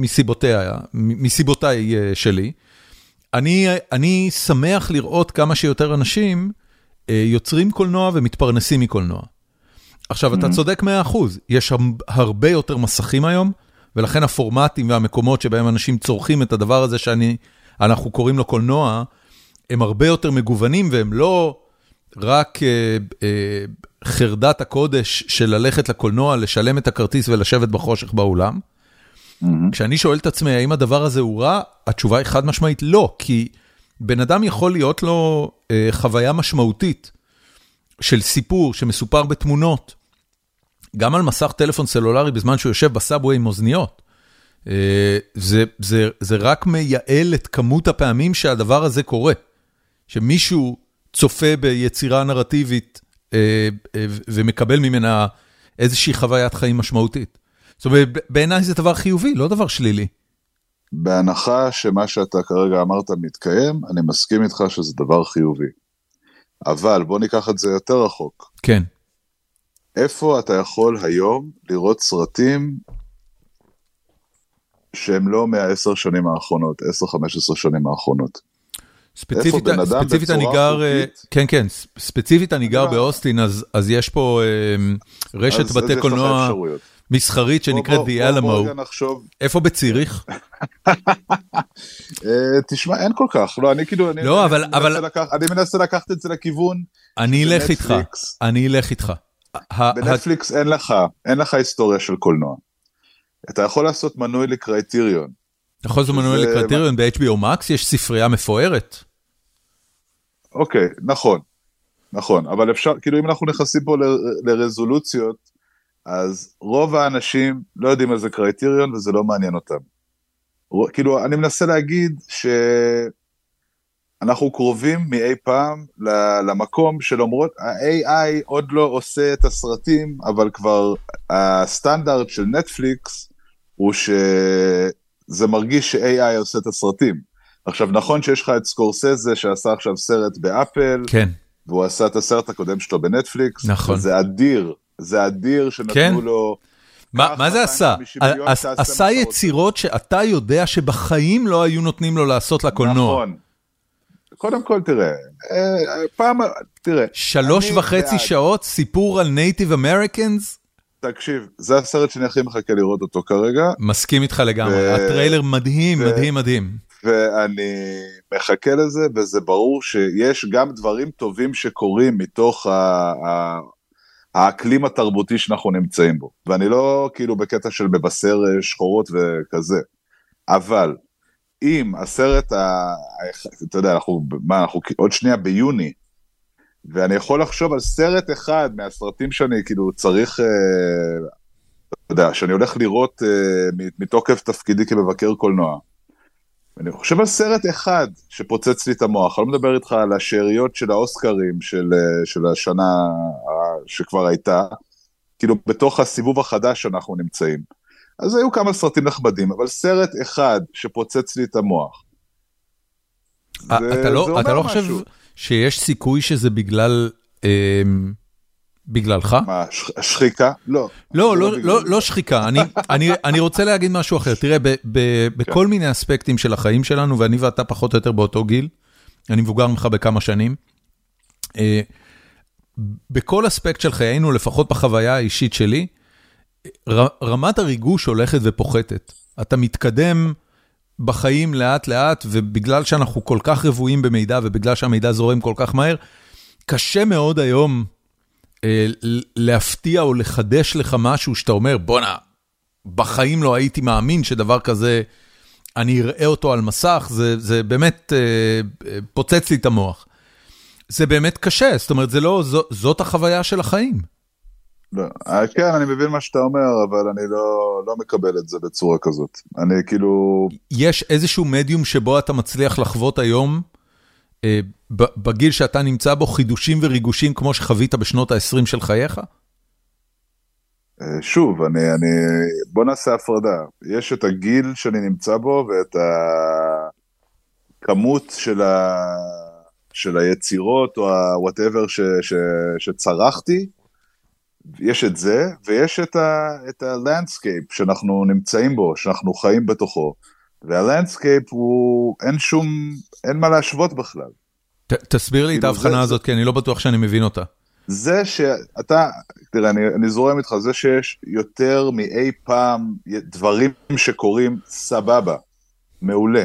Speaker 1: מסיבותיה, מסיבותיי אה, שלי. אני, אני שמח לראות כמה שיותר אנשים אה, יוצרים קולנוע ומתפרנסים מקולנוע. עכשיו, אתה צודק 100%, יש הרבה יותר מסכים היום, ולכן הפורמטים והמקומות שבהם אנשים צורכים את הדבר הזה שאנחנו קוראים לו קולנוע, הם הרבה יותר מגוונים והם לא רק אה, אה, חרדת הקודש של ללכת לקולנוע, לשלם את הכרטיס ולשבת בחושך באולם. Mm-hmm. כשאני שואל את עצמי האם הדבר הזה הוא רע, התשובה היא חד משמעית לא, כי בן אדם יכול להיות לו אה, חוויה משמעותית של סיפור שמסופר בתמונות, גם על מסך טלפון סלולרי בזמן שהוא יושב בסאבווי עם אוזניות. אה, זה, זה, זה רק מייעל את כמות הפעמים שהדבר הזה קורה. שמישהו צופה ביצירה נרטיבית אה, אה, ומקבל ממנה איזושהי חוויית חיים משמעותית. זאת אומרת, בעיניי זה דבר חיובי, לא דבר שלילי.
Speaker 2: בהנחה שמה שאתה כרגע אמרת מתקיים, אני מסכים איתך שזה דבר חיובי. אבל בוא ניקח את זה יותר רחוק.
Speaker 1: כן.
Speaker 2: איפה אתה יכול היום לראות סרטים שהם לא מהעשר שנים האחרונות, עשר, חמש עשרה שנים האחרונות?
Speaker 1: ספציפית, ספציפית אני גר, אה, כן כן, ספציפית אני גר באוסטין, אז, אז יש פה אה, רשת בתי קולנוע מסחרית שנקראת The Alamo. איפה בציריך?
Speaker 2: אה, תשמע, אין כל כך, לא, אני כאילו, אני,
Speaker 1: לא, אבל,
Speaker 2: אני,
Speaker 1: אבל...
Speaker 2: מנסה לקח, אני מנסה לקחת את זה לכיוון.
Speaker 1: אני אלך איתך, אני אלך איתך.
Speaker 2: בנטפליקס אין לך, אין לך היסטוריה של קולנוע. אתה יכול לעשות מנוי לקרייטריון.
Speaker 1: אתה יכול לעשות מנוי לקרייטריון ב-HBO Max, יש ספרייה מפוארת.
Speaker 2: אוקיי, נכון, נכון, אבל אפשר, כאילו אם אנחנו נכנסים פה לרזולוציות, אז רוב האנשים לא יודעים איזה קרייטריון וזה לא מעניין אותם. כאילו, אני מנסה להגיד שאנחנו קרובים מאי פעם למקום שלמרות ה-AI עוד לא עושה את הסרטים, אבל כבר הסטנדרט של נטפליקס הוא שזה מרגיש ש-AI עושה את הסרטים. עכשיו, נכון שיש לך את סקורסזה שעשה עכשיו סרט באפל,
Speaker 1: כן.
Speaker 2: והוא עשה את הסרט הקודם שלו בנטפליקס,
Speaker 1: נכון.
Speaker 2: זה אדיר, זה אדיר שנתנו כן. לו...
Speaker 1: מה, מה זה עשה? עשה יצירות שאתה יודע שבחיים לא היו נותנים לו לעשות לקולנוע. נכון.
Speaker 2: קודם כל תראה, אה, פעם, תראה.
Speaker 1: שלוש וחצי בעד. שעות סיפור על Native Americans?
Speaker 2: תקשיב, זה הסרט שאני הכי מחכה לראות אותו כרגע.
Speaker 1: מסכים איתך לגמרי, ו... הטריילר מדהים, ו... מדהים, מדהים.
Speaker 2: ואני מחכה לזה, וזה ברור שיש גם דברים טובים שקורים מתוך. ה... האקלים התרבותי שאנחנו נמצאים בו. ואני לא כאילו בקטע של מבשר אה, שחורות וכזה, אבל אם הסרט, ה... אתה יודע, אנחנו, מה, אנחנו עוד שנייה ביוני, ואני יכול לחשוב על סרט אחד מהסרטים שאני כאילו צריך, אה, אתה יודע, שאני הולך לראות אה, מתוקף תפקידי כמבקר קולנוע. אני חושב על סרט אחד שפוצץ לי את המוח, אני לא מדבר איתך על השאריות של האוסקרים של, אה, של השנה שכבר הייתה, כאילו בתוך הסיבוב החדש שאנחנו נמצאים. אז היו כמה סרטים נחמדים, אבל סרט אחד שפוצץ לי את המוח.
Speaker 1: זה, אתה לא, זה אתה לא חושב שיש סיכוי שזה בגלל... אה, בגללך?
Speaker 2: מה, שחיקה? לא.
Speaker 1: לא, לא, לא, לא, לא שחיקה, אני, אני, אני רוצה להגיד משהו אחר. תראה, ב, ב, בכל כן. מיני אספקטים של החיים שלנו, ואני ואתה פחות או יותר באותו גיל, אני מבוגר ממך בכמה שנים, אה, בכל אספקט של חיינו, לפחות בחוויה האישית שלי, רמת הריגוש הולכת ופוחתת. אתה מתקדם בחיים לאט לאט, ובגלל שאנחנו כל כך רבועים במידע, ובגלל שהמידע זורם כל כך מהר, קשה מאוד היום להפתיע או לחדש לך משהו שאתה אומר, בואנה, בחיים לא הייתי מאמין שדבר כזה, אני אראה אותו על מסך, זה, זה באמת אה, פוצץ לי את המוח. זה באמת קשה, זאת אומרת, לא, זו, זאת החוויה של החיים.
Speaker 2: לא, אה, כן, אני מבין מה שאתה אומר, אבל אני לא, לא מקבל את זה בצורה כזאת. אני כאילו...
Speaker 1: יש איזשהו מדיום שבו אתה מצליח לחוות היום, אה, בגיל שאתה נמצא בו חידושים וריגושים כמו שחווית בשנות ה-20 של חייך?
Speaker 2: אה, שוב, אני, אני, בוא נעשה הפרדה. יש את הגיל שאני נמצא בו ואת הכמות של, ה, של היצירות או ה-whatever ש, ש, שצרכתי, יש את זה, ויש את ה-landscape שאנחנו נמצאים בו, שאנחנו חיים בתוכו. והלנדסקייפ הוא, אין שום, אין מה להשוות בכלל.
Speaker 1: ת, תסביר לי את
Speaker 2: כאילו,
Speaker 1: ההבחנה
Speaker 2: זה-
Speaker 1: הזאת, כי אני לא בטוח שאני מבין אותה.
Speaker 2: זה שאתה, תראה, אני, אני זורם איתך, זה שיש יותר מאי פעם דברים שקורים סבבה, מעולה.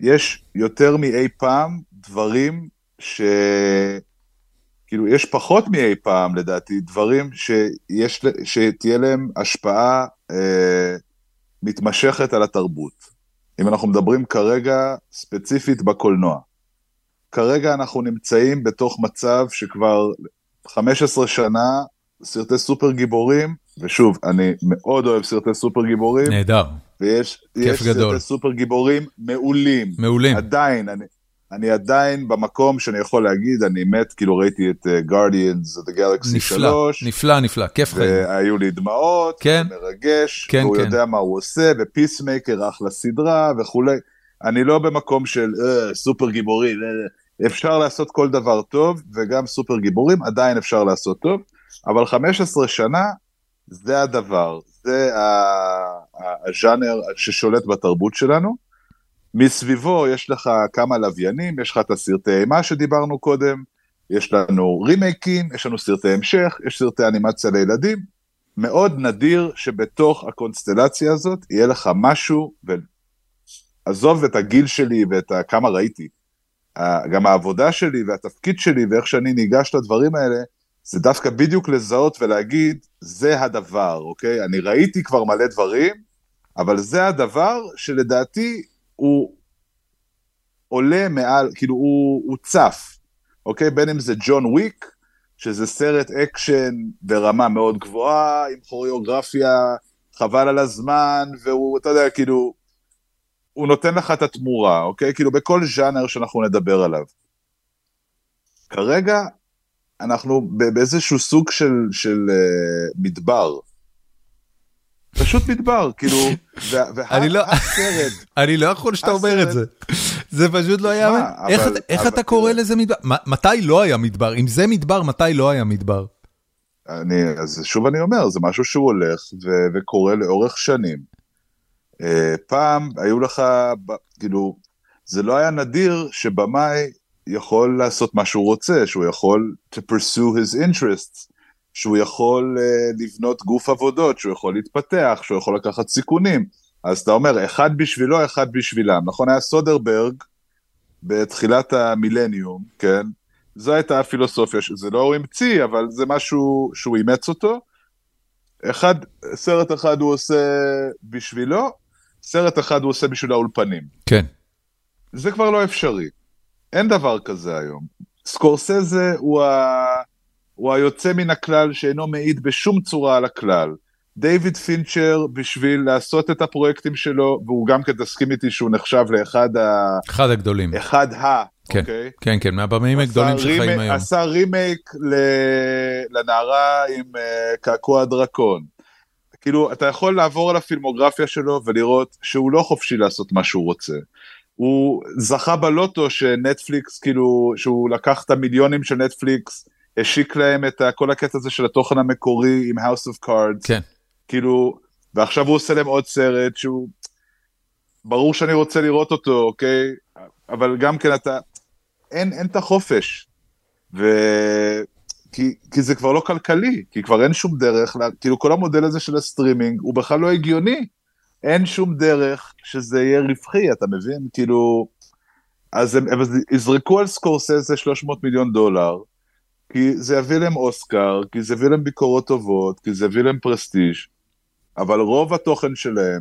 Speaker 2: יש יותר מאי פעם דברים ש... כאילו, יש פחות מאי פעם, לדעתי, דברים שיש, שתהיה להם השפעה אה, מתמשכת על התרבות. אם אנחנו מדברים כרגע ספציפית בקולנוע. כרגע אנחנו נמצאים בתוך מצב שכבר 15 שנה סרטי סופר גיבורים, ושוב, אני מאוד אוהב סרטי סופר גיבורים,
Speaker 1: נהדר,
Speaker 2: ויש. סרטי סופר גיבורים מעולים.
Speaker 1: מעולים.
Speaker 2: עדיין, אני, אני עדיין במקום שאני יכול להגיד, אני מת, כאילו ראיתי את uh, Guardians of the Galaxy
Speaker 1: נפלא,
Speaker 2: 3,
Speaker 1: נפלא, נפלא, כיף חיים.
Speaker 2: והיו לי דמעות,
Speaker 1: כן.
Speaker 2: מרגש,
Speaker 1: כן,
Speaker 2: והוא
Speaker 1: כן.
Speaker 2: יודע מה הוא עושה, ו Peacemaker אחלה סדרה וכולי. אני לא במקום של אה, סופר גיבורים, אה, אפשר לעשות כל דבר טוב, וגם סופר גיבורים עדיין אפשר לעשות טוב, אבל 15 שנה זה הדבר, זה הז'אנר ששולט בתרבות שלנו. מסביבו יש לך כמה לוויינים, יש לך את הסרטי אימה שדיברנו קודם, יש לנו רימייקים, יש לנו סרטי המשך, יש סרטי אנימציה לילדים. מאוד נדיר שבתוך הקונסטלציה הזאת יהיה לך משהו, ועזוב את הגיל שלי ואת ה- כמה ראיתי, גם העבודה שלי והתפקיד שלי ואיך שאני ניגש לדברים האלה, זה דווקא בדיוק לזהות ולהגיד, זה הדבר, אוקיי? אני ראיתי כבר מלא דברים, אבל זה הדבר שלדעתי הוא עולה מעל, כאילו הוא, הוא צף, אוקיי? בין אם זה ג'ון וויק, שזה סרט אקשן ברמה מאוד גבוהה, עם כוריאוגרפיה חבל על הזמן, והוא, אתה יודע, כאילו, הוא נותן לך את התמורה, אוקיי? כאילו בכל ז'אנר שאנחנו נדבר עליו. כרגע אנחנו באיזשהו סוג של, של uh, מדבר. פשוט מדבר, כאילו,
Speaker 1: אני לא-
Speaker 2: והסרט,
Speaker 1: אני לא יכול שאתה אומר את זה. זה פשוט לא היה... איך אתה- קורא. לזה מדבר? מתי לא היה מדבר? אם זה מדבר, מתי לא היה מדבר?
Speaker 2: אני, אז שוב אני אומר, זה משהו שהוא הולך ו- וקורה לאורך שנים. Uh, פעם היו לך, כאילו, זה לא היה נדיר שבמאי יכול לעשות מה שהוא רוצה, שהוא יכול to pursue his interests, שהוא יכול uh, לבנות גוף עבודות, שהוא יכול להתפתח, שהוא יכול לקחת סיכונים. אז אתה אומר, אחד בשבילו, אחד בשבילם. נכון, היה סודרברג בתחילת המילניום, כן? זו הייתה הפילוסופיה, זה לא הוא המציא, אבל זה משהו שהוא אימץ אותו. אחד, סרט אחד הוא עושה בשבילו, סרט אחד הוא עושה בשביל האולפנים.
Speaker 1: כן.
Speaker 2: זה כבר לא אפשרי. אין דבר כזה היום. סקורסזה הוא, ה... הוא היוצא מן הכלל שאינו מעיד בשום צורה על הכלל. דיוויד פינצ'ר, בשביל לעשות את הפרויקטים שלו, והוא גם כן תסכים איתי שהוא נחשב לאחד ה...
Speaker 1: אחד הגדולים.
Speaker 2: אחד ה...
Speaker 1: כן,
Speaker 2: אוקיי?
Speaker 1: כן, כן, מהבמאים הגדולים שחיים
Speaker 2: רימייק-
Speaker 1: היום.
Speaker 2: עשה רימייק ל... לנערה עם uh, קעקוע דרקון. כאילו, אתה יכול לעבור על הפילמוגרפיה שלו ולראות שהוא לא חופשי לעשות מה שהוא רוצה. הוא זכה בלוטו שנטפליקס, כאילו, שהוא לקח את המיליונים של נטפליקס, השיק להם את כל הקטע הזה של התוכן המקורי עם House of Cards.
Speaker 1: כן.
Speaker 2: כאילו, ועכשיו הוא עושה להם עוד סרט שהוא... ברור שאני רוצה לראות אותו, אוקיי? אבל גם כן אתה... אין, אין את החופש. ו... כי, כי זה כבר לא כלכלי, כי כבר אין שום דרך, לה... כאילו כל המודל הזה של הסטרימינג הוא בכלל לא הגיוני. אין שום דרך שזה יהיה רווחי, אתה מבין? כאילו... אז הם, הם יזרקו על סקורסזה 300 מיליון דולר, כי זה יביא להם אוסקר, כי זה יביא להם ביקורות טובות, כי זה יביא להם prestige, אבל רוב התוכן שלהם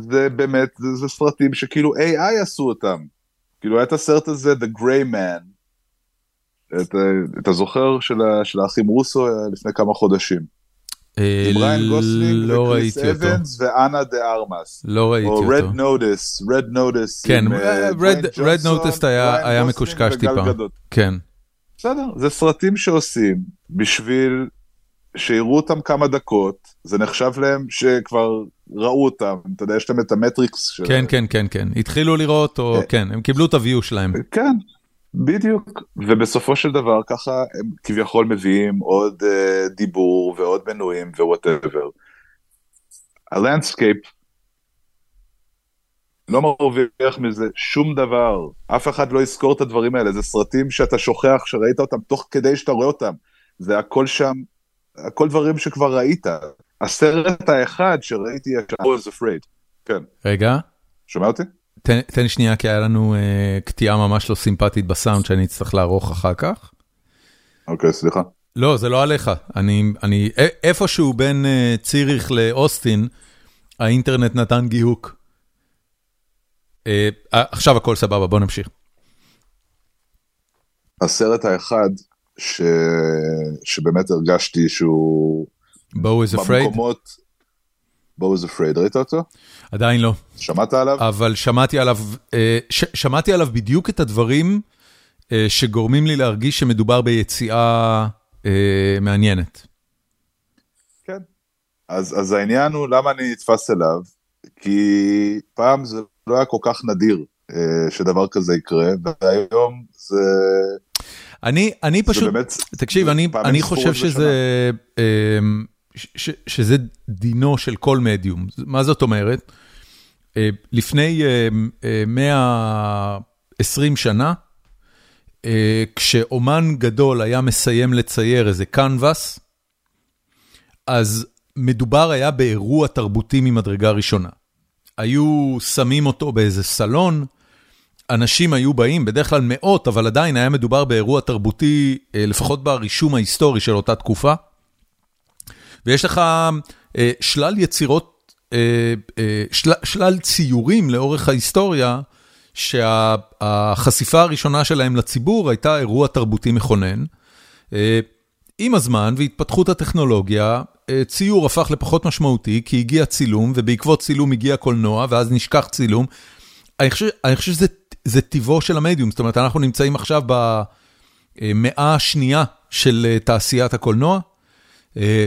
Speaker 2: זה באמת, זה, זה סרטים שכאילו AI עשו אותם. כאילו היה את הסרט הזה, The Gray Man, את, אתה זוכר של, של האחים רוסו היה לפני כמה חודשים.
Speaker 1: אה,
Speaker 2: עם ריאן גוסלינג
Speaker 1: לא
Speaker 2: וקריס. אבנס ואנה דה ארמאס.
Speaker 1: לא ראיתי
Speaker 2: או
Speaker 1: אותו.
Speaker 2: Red Notice, Red Notice.
Speaker 1: כן,
Speaker 2: עם, אה,
Speaker 1: Red-
Speaker 2: דוויין
Speaker 1: Red
Speaker 2: ג'ונסון,
Speaker 1: Notice היה- מקושקש טיפה. כן.
Speaker 2: בסדר, זה סרטים שעושים בשביל שיראו אותם כמה דקות, זה נחשב להם שכבר ראו אותם, אתה יודע, יש להם את ה metrics שלהם.
Speaker 1: כן, כן, כן, כן. התחילו לראות, או
Speaker 2: אה.
Speaker 1: כן, הם קיבלו את ה view שלהם.
Speaker 2: כן, בדיוק. ובסופו של דבר ככה הם כביכול מביאים עוד uh, דיבור ועוד מנויים ו whatever. ה landscape לא מרוויח מזה שום דבר. אף אחד לא יזכור את הדברים האלה, זה סרטים שאתה שוכח שראית אותם תוך כדי שאתה רואה אותם. זה הכל שם, הכל דברים שכבר ראית. הסרט האחד שראיתי, I was afraid. כן.
Speaker 1: רגע.
Speaker 2: שומע אותי?
Speaker 1: תן, תן שנייה, כי היה לנו אה, קטיעה ממש לא סימפטית בסאונד שאני אצטרך לערוך אחר כך.
Speaker 2: אוקיי, סליחה.
Speaker 1: לא, זה לא עליך. אני, אני, איפשהו בין אה, ציריך לאוסטין, האינטרנט נתן גיהוק. אה, עכשיו הכל סבבה, בוא נמשיך.
Speaker 2: הסרט האחד ש... שבאמת הרגשתי שהוא...
Speaker 1: בואו is afraid?
Speaker 2: במקומות... בואו is afraid, ראית אותו?
Speaker 1: עדיין לא.
Speaker 2: שמעת עליו?
Speaker 1: אבל שמעתי עליו, אה, ש... שמעתי עליו בדיוק את הדברים אה, שגורמים לי להרגיש שמדובר ביציאה מעניינת.
Speaker 2: כן. אז, אז העניין הוא למה אני נתפס אליו, כי פעם זה לא היה כל כך נדיר אה, שדבר כזה יקרה, והיום זה...
Speaker 1: אני, אני פשוט, באמת, תקשיב, אני, אני חושב שזה, אמ, ש, שזה דינו של כל מדיום. מה זאת אומרת? אה, לפני 120 אה, שנה, כשאומן גדול היה מסיים לצייר איזה קנבס, אז מדובר היה באירוע תרבותי ממדרגה ראשונה. היו שמים אותו באיזה סלון, אנשים היו באים, בדרך כלל מאות, אבל עדיין היה מדובר באירוע תרבותי, אה, לפחות ברישום ההיסטורי של אותה תקופה. ויש לך אה, שלל יצירות, אה, של, שלל ציורים לאורך ההיסטוריה, שהחשיפה הראשונה שלהם לציבור הייתה אירוע תרבותי מכונן. עם הזמן והתפתחות הטכנולוגיה, ציור הפך לפחות משמעותי, כי הגיע צילום, ובעקבות צילום הגיע קולנוע, ואז נשכח צילום. אני חושב, אני חושב שזה טיבו של המדיום, זאת אומרת, אנחנו נמצאים עכשיו במאה השנייה של אה, תעשיית הקולנוע, אה,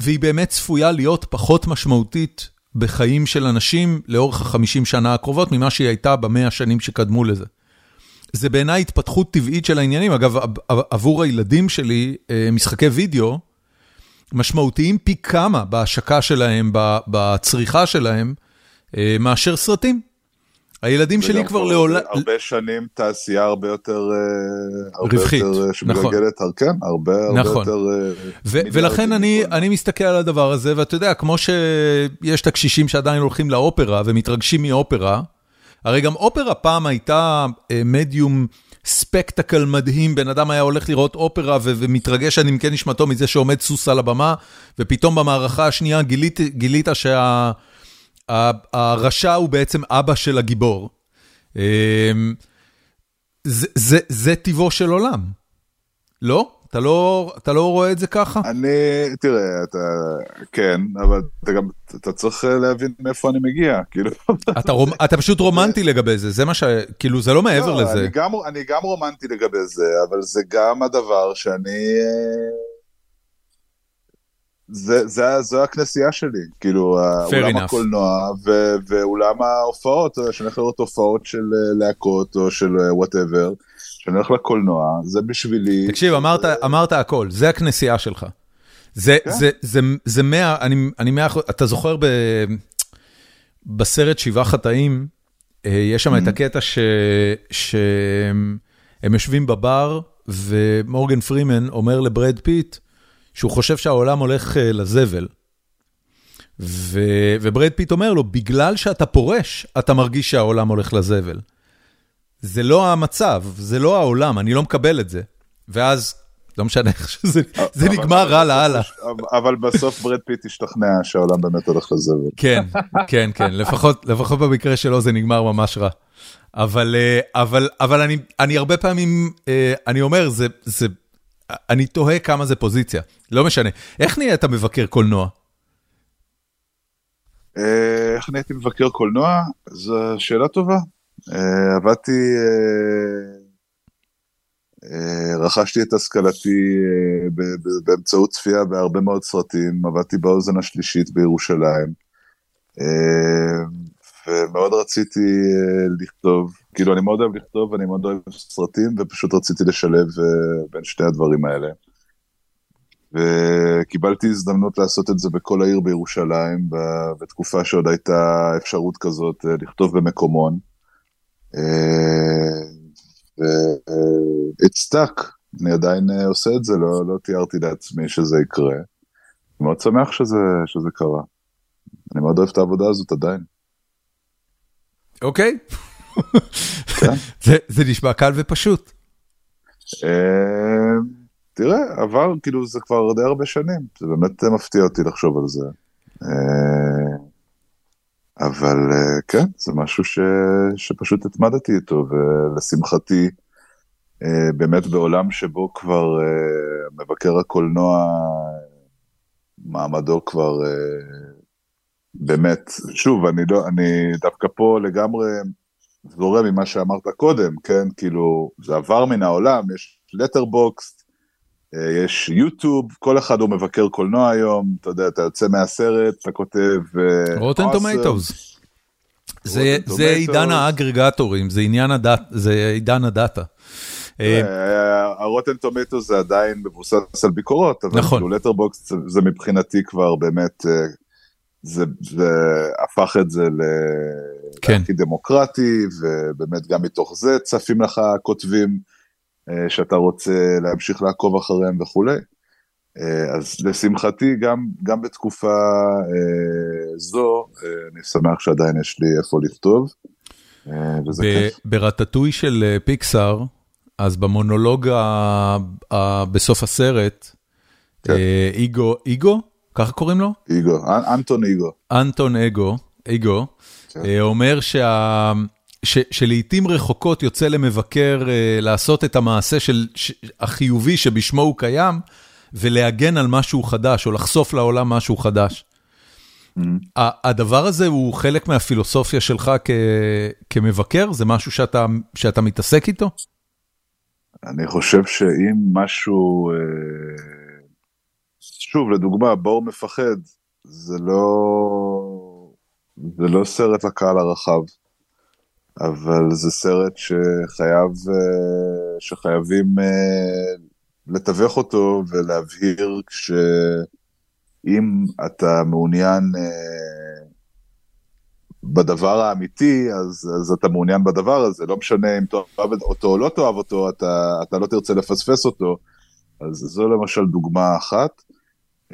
Speaker 1: והיא באמת צפויה להיות פחות משמעותית בחיים של אנשים לאורך החמישים שנה הקרובות, ממה שהיא הייתה במאה השנים שקדמו לזה. זה בעיניי התפתחות טבעית של העניינים. אגב, עבור הילדים שלי, אה, משחקי וידאו משמעותיים פי כמה בהשקה שלהם, בצריכה שלהם, מאשר סרטים. הילדים שלי כבר לעולם...
Speaker 2: הרבה שנים תעשייה הרבה יותר... אה, רווחית, נכון. שמגלגלת, כן, הרבה
Speaker 1: נכון.
Speaker 2: יותר...
Speaker 1: אה, ולכן אני אני מסתכל על הדבר הזה, ואתה יודע, כמו שיש את הקשישים שעדיין הולכים לאופרה ומתרגשים מאופרה, הרי גם אופרה פעם הייתה אה, מדיום ספקטקל מדהים, בן אדם היה הולך לראות אופרה ומתרגש עד עמקי נשמתו מזה שעומד סוס על הבמה, ופתאום במערכה השנייה גילית, גילית שה... הרשע הוא בעצם אבא של הגיבור. אמ, זה, זה, זה טיבו של עולם, לא? אתה לא, אתה לא רואה את זה ככה?
Speaker 2: אני, תראה, אתה, כן, אבל אתה גם, אתה צריך להבין מאיפה אני מגיע, כאילו.
Speaker 1: אתה, רומ, אתה פשוט רומנטי לגבי זה, זה מה ש... כאילו, זה לא מעבר לא, לזה.
Speaker 2: אני גם, אני גם רומנטי לגבי זה, אבל זה גם הדבר שאני... זה, זה, זו הכנסייה שלי, כאילו, אולם enough. הקולנוע ו, ואולם ההופעות, שאני הולך לראות הופעות של אה, להקות או של whatever, אה, שאני הולך לקולנוע, זה בשבילי...
Speaker 1: תקשיב, אמרת, זה... אמרת הכל, זה הכנסייה שלך. זה, כן? זה, זה, זה מאה, אני, אני מאה, אתה זוכר ב, בסרט שבעה חטאים, אה, יש שם mm-hmm. את הקטע ש, שהם יושבים בבר, ומורגן פרימן אומר לברד פיט, שהוא חושב שהעולם הולך אה, לזבל. ו... וברד פיט אומר לו, בגלל שאתה פורש, אתה מרגיש שהעולם הולך לזבל. זה לא המצב, זה לא העולם, אני לא מקבל את זה. ואז, לא משנה איך שזה, זה נגמר רע לאללה.
Speaker 2: אבל בסוף ברד פיט השתכנע שהעולם באמת הולך לזבל.
Speaker 1: כן, כן, כן, לפחות, לפחות במקרה שלו זה נגמר ממש רע. אבל, אה, אבל, אבל אני, אני הרבה פעמים, אה, אני אומר, זה, זה, אני תוהה כמה זה פוזיציה, לא משנה. איך נהיית מבקר קולנוע?
Speaker 2: אה, איך נהייתי מבקר קולנוע? זו שאלה טובה. אה, עבדתי, אה, רכשתי את השכלתי באמצעות צפייה בהרבה מאוד סרטים, עבדתי באוזן השלישית בירושלים. ומאוד רציתי לכתוב, כאילו אני מאוד אוהב לכתוב ואני מאוד אוהב סרטים ופשוט רציתי לשלב בין שתי הדברים האלה. וקיבלתי הזדמנות לעשות את זה בכל העיר בירושלים, בתקופה שעוד הייתה אפשרות כזאת לכתוב במקומון. It stuck, אני עדיין עושה את זה, לא, לא תיארתי לעצמי שזה יקרה. אני מאוד שמח שזה, שזה קרה. אני מאוד אוהב את העבודה הזאת עדיין.
Speaker 1: אוקיי. כן. זה, זה נשמע קל ופשוט.
Speaker 2: אה, תראה, עבר, כאילו, זה כבר די הרבה שנים, זה באמת מפתיע אותי לחשוב על זה. אה, אבל אה, כן, זה משהו ש, שפשוט התמדתי איתו, ולשמחתי, באמת בעולם שבו כבר מבקר הקולנוע, מעמדו כבר באמת, שוב, אני לא, אני דווקא פה לגמרי זורם ממה שאמרת קודם, כן? כאילו, זה עבר מן העולם, יש לטרבוקס, אה, יש YouTube, כל אחד הוא מבקר קולנוע היום, אתה יודע, אתה יוצא מהסרט, אתה כותב...
Speaker 1: Rotten אה, Tomatoes. זה עידן האגרגטורים, זה עידן הדאטה, זה עידן הדאטה.
Speaker 2: ה Rotten Tomatoes זה עדיין מבוסס על ביקורות, אבל נכון. כאילו Letterboxd זה מבחינתי כבר באמת אה, זה, זה הפך את זה כן. להכי דמוקרטי, ובאמת גם מתוך זה צפים לך כותבים אה, שאתה רוצה להמשיך לעקוב אחריהם וכולי. אה, אז לשמחתי, גם, גם בתקופה אה, זו, אני שמח שעדיין יש לי איפה לכתוב, וזה כיף.
Speaker 1: ברטטוי של פיקסאר, אז במונולוג בסוף הסרט, כן. איגו, איגו? ככה קוראים לו?
Speaker 2: איגו, אנטון איגו.
Speaker 1: אנטון אגו, איגו, כן. אה, אומר שה... ש, שלעיתים רחוקות יוצא למבקר uh, לעשות את המעשה של, ש, החיובי שבשמו הוא קיים, ולהגן על משהו חדש, או לחשוף לעולם משהו חדש. Mm-hmm. הדבר הזה הוא חלק מהפילוסופיה שלך כ, כמבקר? זה משהו שאתה, שאתה מתעסק איתו?
Speaker 2: אני חושב שאם משהו... Uh... שוב, לדוגמה, בור מפחד, זה לא, זה לא סרט לקהל הרחב, אבל זה סרט שחייב, אה, שחייבים אה, לתווך אותו ולהבהיר שאם אתה מעוניין אה, בדבר האמיתי, אז, אז אתה מעוניין בדבר הזה, לא משנה אם תאהב אותו או לא תאהב אותו, אתה, אתה לא תרצה לפספס אותו. אז זו למשל דוגמה אחת.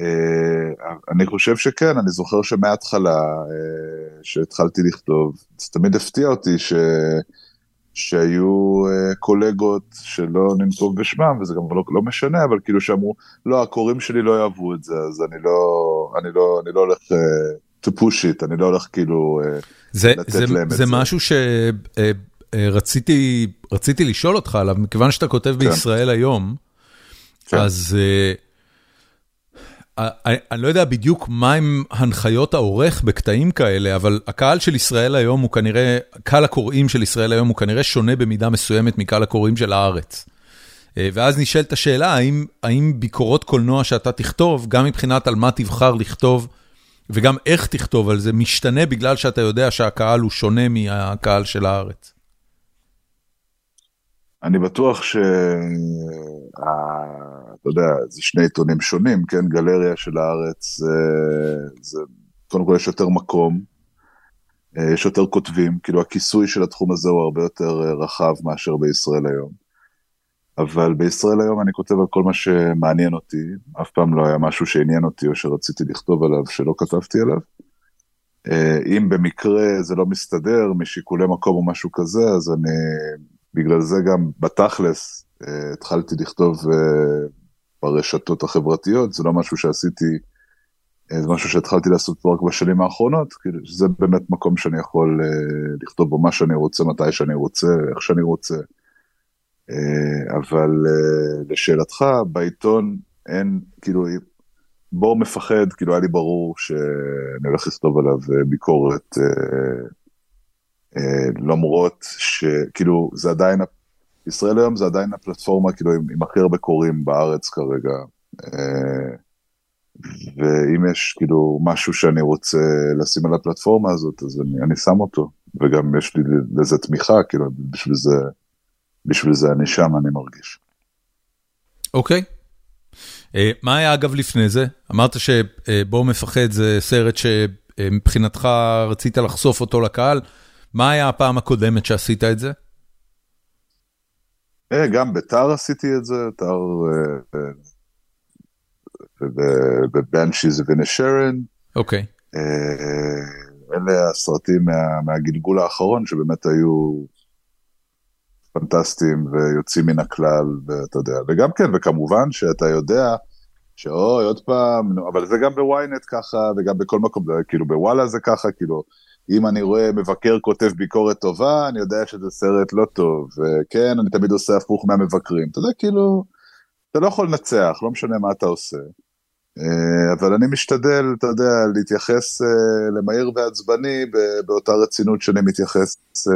Speaker 2: אה, אני חושב שכן, אני זוכר שמההתחלה, אה, שהתחלתי לכתוב, זה תמיד הפתיע אותי ש... שהיו uh, קולגות שלא ננקוב בשמם, וזה גם לא, לא משנה, אבל כאילו שאמרו, לא, הקוראים שלי לא יאהבו את זה, אז אני לא, אני לא, אני לא הולך uh, to push it, אני לא הולך כאילו uh,
Speaker 1: זה, לתת זה, להם זה את זה. זה משהו שרציתי uh, רציתי לשאול אותך עליו, מכיוון שאתה כותב כן. בישראל היום, כן. אז... Uh, אני לא יודע בדיוק מהם הנחיות העורך בקטעים כאלה, אבל הקהל של ישראל היום הוא כנראה, קהל הקוראים של ישראל היום הוא כנראה שונה במידה מסוימת מקהל הקוראים של הארץ. אה, ואז נשאלת השאלה, האם, האם ביקורות קולנוע שאתה תכתוב, גם מבחינת על מה תבחר לכתוב, וגם איך תכתוב על זה, משתנה בגלל שאתה יודע שהקהל הוא שונה מהקהל של הארץ?
Speaker 2: אני בטוח שה... אתה יודע, זה שני עיתונים שונים, כן? גלריה של הארץ, זה, קודם כל יש יותר מקום, אה, יש יותר כותבים, כאילו הכיסוי של התחום הזה הוא הרבה יותר אה, רחב מאשר בישראל היום. אבל בישראל היום אני כותב על כל מה שמעניין אותי, אף פעם לא היה משהו שעניין אותי או שרציתי לכתוב עליו שלא כתבתי עליו. אה, אם במקרה זה לא מסתדר משיקולי מקום או משהו כזה, אז אני, בגלל זה גם בתכלס התחלתי לכתוב ברשתות החברתיות, זה לא משהו שעשיתי, אה, זה משהו שהתחלתי לעשות פה רק בשנים האחרונות, כאילו זה באמת מקום שאני יכול לכתוב בו מה שאני רוצה, מתי שאני רוצה, איך שאני רוצה. אבל לשאלתך, בעיתון אין, כאילו, בור מפחד, כאילו היה לי ברור שאני הולך לכתוב עליו ביקורת, למרות שכאילו זה עדיין ישראל היום זה עדיין הפלטפורמה כאילו עם, עם הכי הרבה קוראים בארץ כרגע. אה, ואם יש כאילו משהו שאני רוצה לשים על הפלטפורמה הזאת, אז אני, אני שם אותו, וגם יש לי לזה תמיכה, כאילו בשביל זה, בשביל זה אני שם, אני מרגיש.
Speaker 1: אוקיי. Okay. מה היה אגב לפני זה? אמרת שבו מפחד זה סרט שמבחינתך רצית לחשוף אותו לקהל, מה היה הפעם הקודמת שעשית את זה?
Speaker 2: גם ביתר עשיתי את זה, ביתר בבנשיז ונשרן.
Speaker 1: אוקיי.
Speaker 2: אלה הסרטים מה, מהגלגול האחרון שבאמת היו פנטסטיים ויוצאים מן הכלל, ואתה יודע, וגם כן, וכמובן שאתה יודע שאוי, עוד פעם, אבל זה גם בוויינט ככה, וגם בכל מקום, כאילו בוואלה זה ככה, כאילו, אם אני רואה מבקר כותב ביקורת טובה, אני יודע שזה סרט לא טוב, וכן, אני תמיד עושה הפוך מהמבקרים, אתה יודע, כאילו, אתה לא יכול לנצח, לא משנה מה אתה עושה. אה, אבל אני משתדל, אתה יודע, להתייחס אה, למהיר ועצבני באותה רצינות שאני מתייחס אה,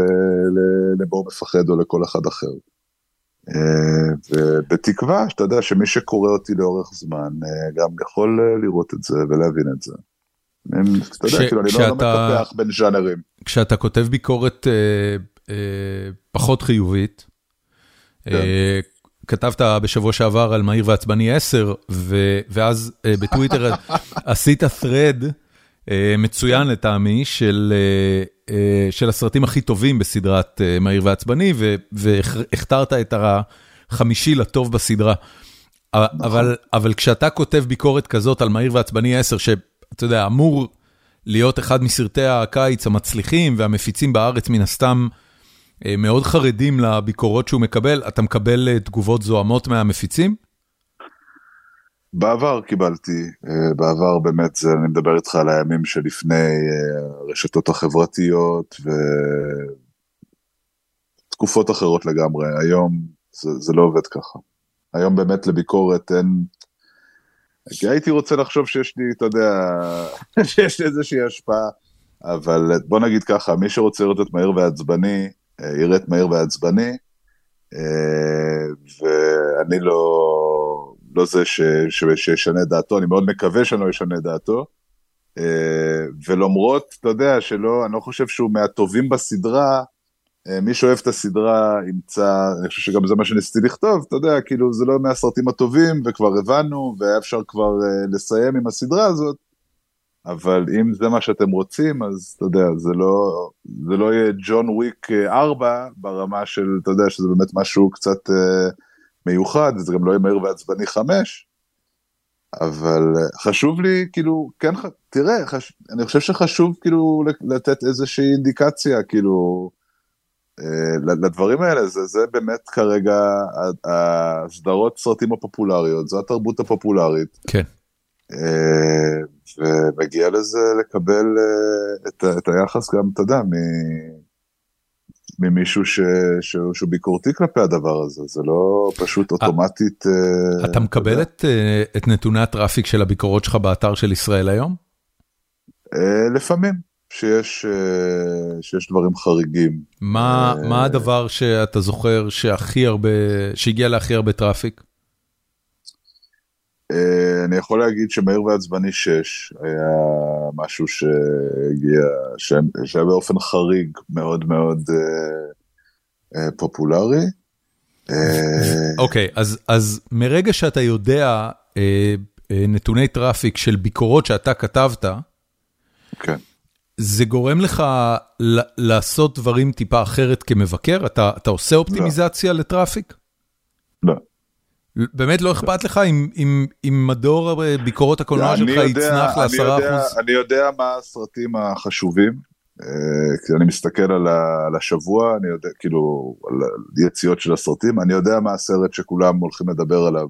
Speaker 2: לבור מפחד או לכל אחד אחר. ובתקווה שאתה יודע שמי שקורא אותי לאורך זמן גם יכול לראות את זה ולהבין את זה. אתה יודע, כאילו אני לא בין ז'אנרים.
Speaker 1: כשאתה כותב ביקורת פחות חיובית, כן. כתבת בשבוע שעבר על מהיר ועצבני 10, ואז בטוויטר עשית thread מצוין לטעמי של של הסרטים הכי טובים בסדרת מהיר ועצבני, והכתרת את החמישי לטוב בסדרה. אבל אבל כשאתה כותב ביקורת כזאת על מהיר ועצבני 10, שאתה יודע, אמור להיות אחד מסרטי הקיץ המצליחים והמפיצים בארץ מן הסתם, מאוד חרדים לביקורות שהוא מקבל, אתה מקבל תגובות זוהמות מהמפיצים?
Speaker 2: בעבר קיבלתי, בעבר באמת, זה, אני מדבר איתך על הימים שלפני הרשתות החברתיות ותקופות אחרות לגמרי, היום זה, זה לא עובד ככה. היום באמת לביקורת אין, כי הייתי רוצה לחשוב שיש לי, אתה יודע, שיש לי איזושהי השפעה, אבל בוא נגיד ככה, מי שרוצה לראות את מהיר ועצבני, ירד מהיר ועצבני, ואני לא, לא זה ש, ש, שישנה דעתו, אני מאוד מקווה שאני לא אשנה דעתו. ולמרות, אתה יודע, שלא, אני לא חושב שהוא מהטובים בסדרה, מי שאוהב את הסדרה ימצא, אני חושב שגם זה מה שניסיתי לכתוב, אתה יודע, כאילו זה לא מהסרטים הטובים, וכבר הבנו, והיה אפשר כבר לסיים עם הסדרה הזאת, אבל אם זה מה שאתם רוצים, אז אתה יודע, זה לא, זה לא יהיה ג'ון וויק 4 ברמה של, אתה יודע, שזה באמת משהו קצת אה, מיוחד, זה גם לא יהיה מהיר ועצבני 5, אבל חשוב לי, כאילו, כן, תראה, חש, אני חושב שחשוב כאילו לתת איזושהי אינדיקציה, כאילו, אה, לדברים האלה, זה, זה באמת כרגע הסדרות סרטים הפופולריות, זו התרבות הפופולרית.
Speaker 1: כן.
Speaker 2: ומגיע לזה לקבל את, את היחס גם, אתה יודע, ממישהו ש, שהוא, שהוא ביקורתי כלפי הדבר הזה, זה לא פשוט אוטומטית.
Speaker 1: אתה מקבל את, את נתוני הטראפיק של הביקורות שלך באתר של ישראל היום?
Speaker 2: לפעמים, שיש, שיש דברים חריגים.
Speaker 1: מה, מה הדבר שאתה זוכר שהכי הרבה, שהגיע להכי הרבה traffic?
Speaker 2: אני יכול להגיד שמהיר ועצבני 6 היה משהו שהגיע, שהיה באופן חריג מאוד מאוד פופולרי.
Speaker 1: אוקיי, אז אז מרגע שאתה יודע נתוני traffic של ביקורות שאתה כתבת,
Speaker 2: כן.
Speaker 1: זה גורם לך לעשות דברים טיפה אחרת כמבקר? אתה אתה עושה אופטימיזציה לא. לטראפיק?
Speaker 2: לא.
Speaker 1: באמת לא אכפת לך אם מדור ביקורות הקולנוע שלך יצנח לעשרה אחוז?
Speaker 2: אני יודע מה הסרטים החשובים, כי אני מסתכל על השבוע, אני יודע, כאילו, על יציאות של הסרטים, אני יודע מה הסרט שכולם הולכים לדבר עליו,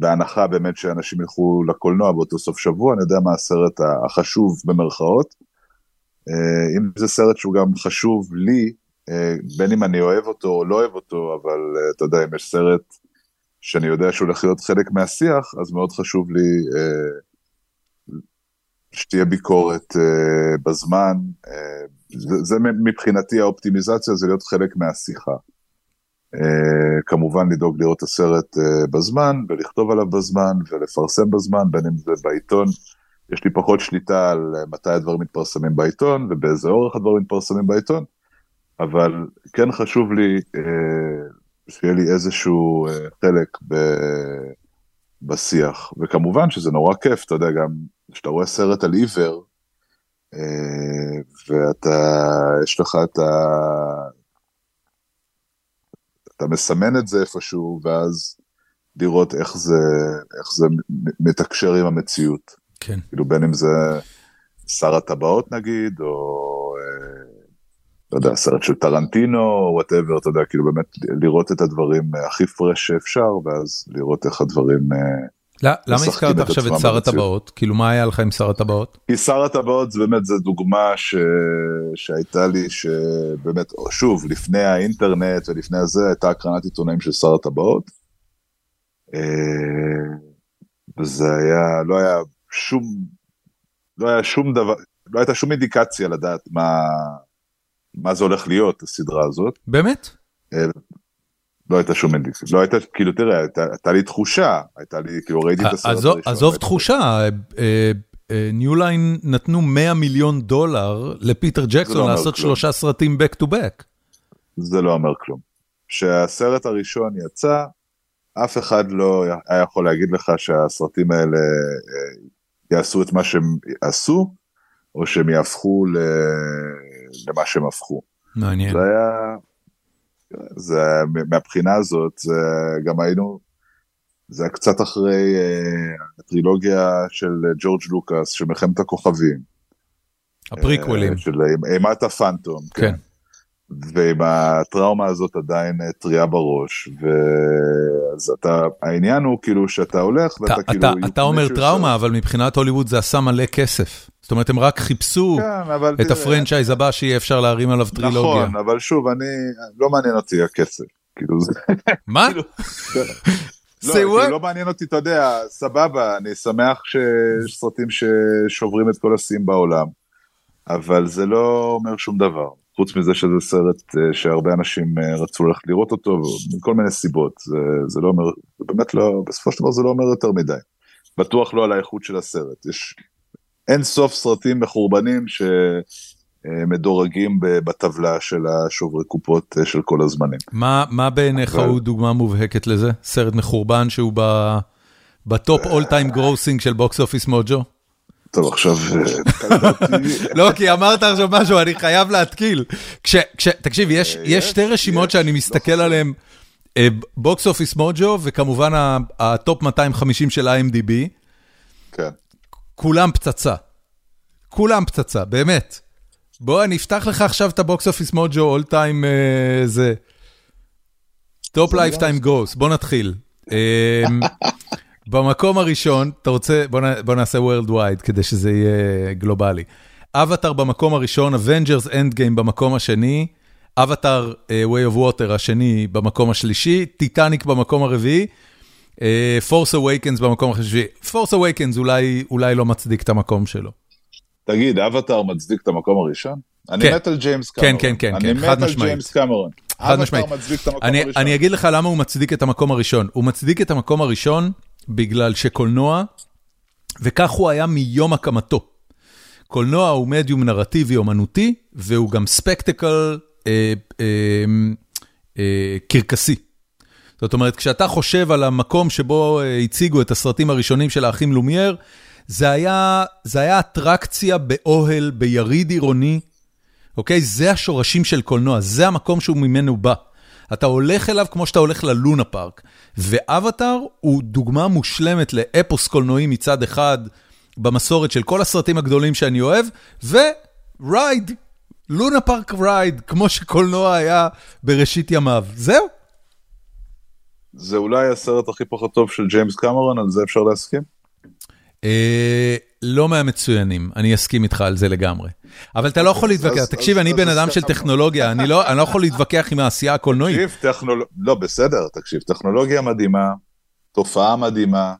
Speaker 2: בהנחה באמת שאנשים ילכו לקולנוע באותו סוף שבוע, אני יודע מה הסרט החשוב במרכאות. אם זה סרט שהוא גם חשוב לי, בין אם אני אוהב אותו או לא אוהב אותו, אבל אתה יודע, אם יש סרט שאני יודע שהוא הולך להיות חלק מהשיח, אז מאוד חשוב לי אה, שתהיה ביקורת אה, בזמן. אה, זה מבחינתי האופטימיזציה, זה להיות חלק מהשיחה. אה, כמובן לדאוג לראות את הסרט אה, בזמן, ולכתוב עליו בזמן, ולפרסם בזמן, בין אם זה בעיתון. יש לי פחות שליטה על מתי הדברים מתפרסמים בעיתון, ובאיזה אורך הדברים מתפרסמים בעיתון, אבל כן חשוב לי אה, שיהיה לי איזשהו חלק בשיח, וכמובן שזה נורא כיף, אתה יודע, גם כשאתה רואה סרט על עיוור, אה, ואתה, יש לך את ה... אתה מסמן את זה איפשהו, ואז לראות איך זה, איך זה מתקשר עם המציאות.
Speaker 1: כן.
Speaker 2: כאילו בין אם זה שר הטבעות נגיד, או אה, לא יודע, סרט של טרנטינו, או וואטאבר, אתה יודע, כאילו באמת לראות את הדברים הכי פרש שאפשר, ואז לראות איך הדברים... אה,
Speaker 1: למה הזכרת עכשיו את שר. הטבעות? כאילו מה היה לך עם שר הטבעות?
Speaker 2: כי שר הטבעות זה באמת, זו דוגמה ש... שהייתה לי, שבאמת, שוב, לפני האינטרנט ולפני הזה, הייתה הקרנת עיתונאים של שר הטבעות. אה, וזה היה, לא היה שום, לא היה שום דבר, לא הייתה שום אינדיקציה לדעת מה, מה זה הולך להיות, הסדרה הזאת.
Speaker 1: באמת?
Speaker 2: לא הייתה שום אינדיקציה, לא הייתה, כאילו, תראה, הייתה, לי תחושה, הייתה לי, כאילו, ראיתי את הסרט
Speaker 1: עזוב-
Speaker 2: הראשון.
Speaker 1: עזוב תחושה, ניו ליין נתנו 100 מיליון דולר לפיטר
Speaker 2: לא
Speaker 1: ג'קסון לעשות. שלושה סרטים back to back.
Speaker 2: זה לא אומר כלום. כשהסרט הראשון יצא, אף אחד לא היה יכול להגיד לך שהסרטים האלה אה, יעשו את מה שהם עשו, או שהם יהפכו. למה שהם הפכו.
Speaker 1: מעניין.
Speaker 2: זה היה... זה, מהבחינה הזאת, זה גם היינו, זה היה קצת אחרי אה, הטרילוגיה של ג'ורג' לוקאס, של מלחמת הכוכבים.
Speaker 1: הפריקוולים.
Speaker 2: אה, של אימת הפנטום,
Speaker 1: כן.
Speaker 2: כן. ועם הטראומה הזאת עדיין אה, טריה בראש, ואז אתה, העניין הוא כאילו שאתה הולך
Speaker 1: אתה-
Speaker 2: ואתה כאילו...
Speaker 1: אתה- אתה אומר טראומה, אבל מבחינת הוליווד זה עשה מלא כסף. זאת אומרת, הם רק חיפשו
Speaker 2: כן, אבל
Speaker 1: את הפרנצ'ייז הבא שיהיה אפשר להרים עליו טרילוגיה.
Speaker 2: נכון, אבל שוב, אני, לא מעניין אותי הכסף. כאילו זה...
Speaker 1: מה?
Speaker 2: כאילו- לא, כאילו? לא מעניין אותי, אתה יודע, סבבה, אני שמח שיש סרטים ששוברים את כל השיאים בעולם, אבל זה לא אומר שום דבר. חוץ מזה שזה סרט אה, שהרבה אנשים אה, רצו ללכת לראות אותו, מכל מיני סיבות. זה, זה לא אומר, זה באמת לא, בסופו של דבר זה לא אומר יותר מדי. בטוח לא על האיכות של הסרט. יש אין סוף סרטים מחורבנים שמדורגים ב- בטבלה של השוברי קופות אה, של כל הזמנים.
Speaker 1: מה מה בעיניך
Speaker 2: אבל-
Speaker 1: הוא דוגמה מובהקת לזה? סרט מחורבן שהוא ב- ב top all time grossing של Box Office Mojo?
Speaker 2: טוב, עכשיו... אה.
Speaker 1: לא, כי אמרת עכשיו משהו, אני חייב להתקיל. תקשיב, יש,
Speaker 2: אה,
Speaker 1: שתי רשימות שאני
Speaker 2: לא
Speaker 1: מסתכל. עליהן, Box Office Mojo, וכמובן ה top 250 של IMDb,
Speaker 2: כן.
Speaker 1: כולם פצצה. כולם פצצה, באמת. בוא, אני אפתח לך עכשיו את ה Box Office Mojo all time
Speaker 2: זה. Top
Speaker 1: lifetime gross, בוא נתחיל. במקום הראשון, אתה רוצה, בוא נ- בוא נעשה worldwide כדי שזה יהיה גלובלי. אבטאר במקום הראשון, Avengers Endgame במקום השני, אבטאר אה, way of water השני במקום השלישי, טיטניק במקום הרביעי, אה, Force Awakens במקום השלישי. Force Awakens אולי, אולי לא מצדיק את המקום שלו.
Speaker 2: תגיד, אבטאר מצדיק את המקום הראשון? אני
Speaker 1: כן.
Speaker 2: מת על ג'יימס
Speaker 1: כן,
Speaker 2: קמרון.
Speaker 1: כן, כן,
Speaker 2: אני
Speaker 1: כן,
Speaker 2: מת
Speaker 1: חד
Speaker 2: על
Speaker 1: משמעית.
Speaker 2: ג'יימס קמרון.
Speaker 1: חד משמעית.
Speaker 2: אבטאר מצדיק את המקום
Speaker 1: אני,
Speaker 2: הראשון.
Speaker 1: אני אגיד לך למה הוא מצדיק את המקום הראשון. הוא מצדיק את המקום הראשון בגלל שקולנוע, וכך הוא היה מיום הקמתו. קולנוע הוא מדיום נרטיבי אומנותי, והוא גם ספקטקל אה, אה, אה, קרקסי. זאת אומרת, כשאתה חושב על המקום שבו אה, הציגו את הסרטים הראשונים של האחים לומייר, זה היה, זה היה אטרקציה באוהל, ביריד עירוני, אוקיי? זה השורשים של קולנוע, זה המקום שהוא ממנו בא. אתה הולך אליו כמו שאתה הולך ללונה פארק. ואבטאר הוא דוגמה מושלמת לאפוס קולנועי מצד אחד, במסורת של כל הסרטים הגדולים שאני אוהב, ורייד, לונה פארק ride, כמו שקולנוע היה בראשית ימיו. זהו.
Speaker 2: זה אולי הסרט הכי פחות טוב של ג'יימס קמרון, על זה אפשר להסכים?
Speaker 1: אה, לא מהמצוינים, אני אסכים איתך על זה לגמרי. אבל אתה לא יכול להתווכח, תקשיב, אני בן אדם של. טכנולוגיה, אני לא אני לא יכול להתווכח עם העשייה הקולנועית.
Speaker 2: תקשיב, טכנול... לא, בסדר, תקשיב, טכנולוגיה מדהימה, תופעה מדהימה,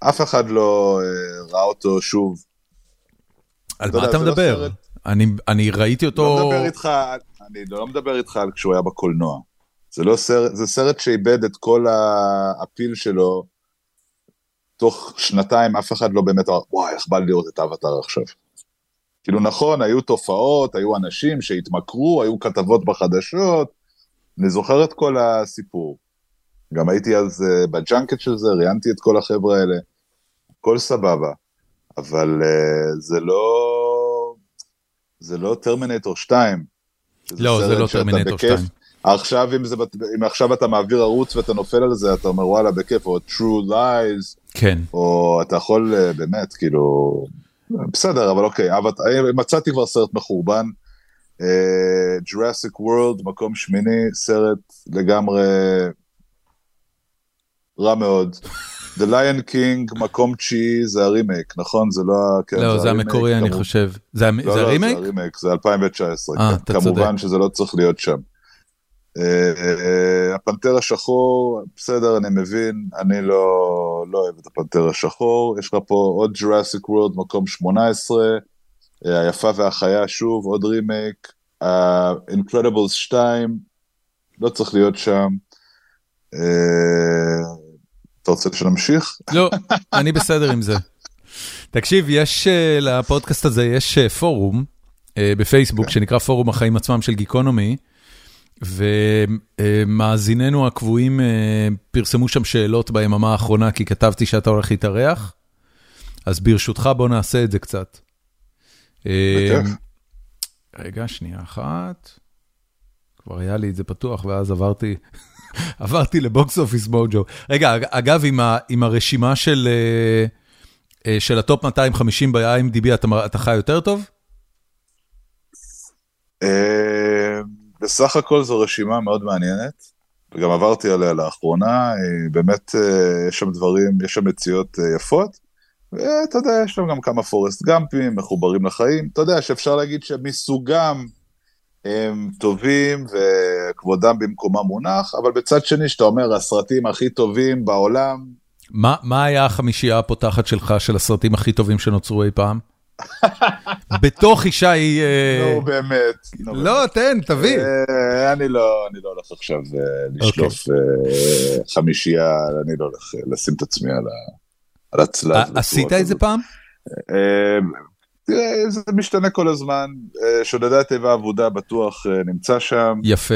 Speaker 2: אף אחד לא אה, ראה אותו שוב.
Speaker 1: על מה אתה
Speaker 2: לא
Speaker 1: מדבר? אני ראיתי
Speaker 2: לא
Speaker 1: אותו...
Speaker 2: מדבר איתך, אני לא מדבר איתך על כשהוא היה בקולנוע. זה לא סרט, זה סרט שאיבד את כל ה appeal שלו. תוך שנתיים אף אחד לא באמת אמר, וואי, איך בא לי לראות את האבטאר עכשיו. כאילו נכון, היו תופעות, היו אנשים שהתמכרו, היו כתבות בחדשות, אני זוכר את כל הסיפור. גם הייתי אז uh, ב junket של זה, ראיינתי את כל החבר'ה האלה, הכל סבבה, אבל uh, זה לא... זה לא טרמינטור 2.
Speaker 1: לא, זה לא טרמינטור 2.
Speaker 2: עכשיו אם, זה, אם עכשיו אתה מעביר ערוץ ואתה נופל על זה, אתה אומר וואלה בכיף, או true lies,
Speaker 1: כן.
Speaker 2: או אתה יכול uh, באמת, כאילו, בסדר, אבל אוקיי, אבל, מצאתי כבר סרט מחורבן. ג'ראסיק uh, וורלד, מקום שמיני, סרט לגמרי רע מאוד. The Lion King, מקום תשיעי, זה הרימייק, נכון? זה לא...
Speaker 1: כן, לא, זה, זה המקורי אני כמו... חושב. זה,
Speaker 2: לא,
Speaker 1: זה
Speaker 2: לא,
Speaker 1: הרימייק?
Speaker 2: זה הרימייק, זה 2019.
Speaker 1: 아, כן.
Speaker 2: כמובן צודק. שזה לא צריך להיות שם. Uh, הפנתר השחור, בסדר, אני מבין, אני לא, לא אוהב את הפנתר השחור. יש לך פה עוד Jurassic World, מקום 18, uh, היפה והחיה, שוב, עוד רימייק. uh, Incredibles 2, לא צריך להיות שם. אתה רוצה שנמשיך?
Speaker 1: לא, אני בסדר עם זה. תקשיב, יש לפודקאסט הזה, יש פורום בפייסבוק כן. שנקרא פורום החיים עצמם של גיקונומי, ומאזיננו הקבועים פרסמו שם שאלות ביממה האחרונה, כי כתבתי שאתה הולך להתארח, אז ברשותך בוא נעשה את זה קצת.
Speaker 2: בכיף.
Speaker 1: רגע, שנייה אחת. כבר היה לי את זה פתוח, ואז עברתי... עברתי ל Box Office Mojo. רגע, אגב, עם, ה, עם הרשימה של, של ה top 250 ב-IMDb, אתה, אתה חי יותר טוב?
Speaker 2: בסך הכל זו רשימה מאוד מעניינת, וגם עברתי עליה לאחרונה, באמת יש שם דברים, יש שם מציאות יפות, ואתה יודע, יש שם גם כמה פורסט גאמפים, מחוברים לחיים, אתה יודע שאפשר להגיד שמסוגם, הם טובים וכבודם במקומם מונח, אבל בצד שני, שאתה אומר, הסרטים הכי טובים בעולם...
Speaker 1: מה, מה היה החמישייה הפותחת שלך של הסרטים הכי טובים שנוצרו אי פעם? בתוך אישה היא...
Speaker 2: נו, באמת.
Speaker 1: לא, תן, תביא.
Speaker 2: אני לא הולך עכשיו לשלוף חמישייה, אני לא הולך לשים את עצמי על הצלב.
Speaker 1: עשית את זה פעם?
Speaker 2: תראה, זה משתנה כל הזמן, שודדי התיבה אבודה בטוח נמצא שם.
Speaker 1: יפה.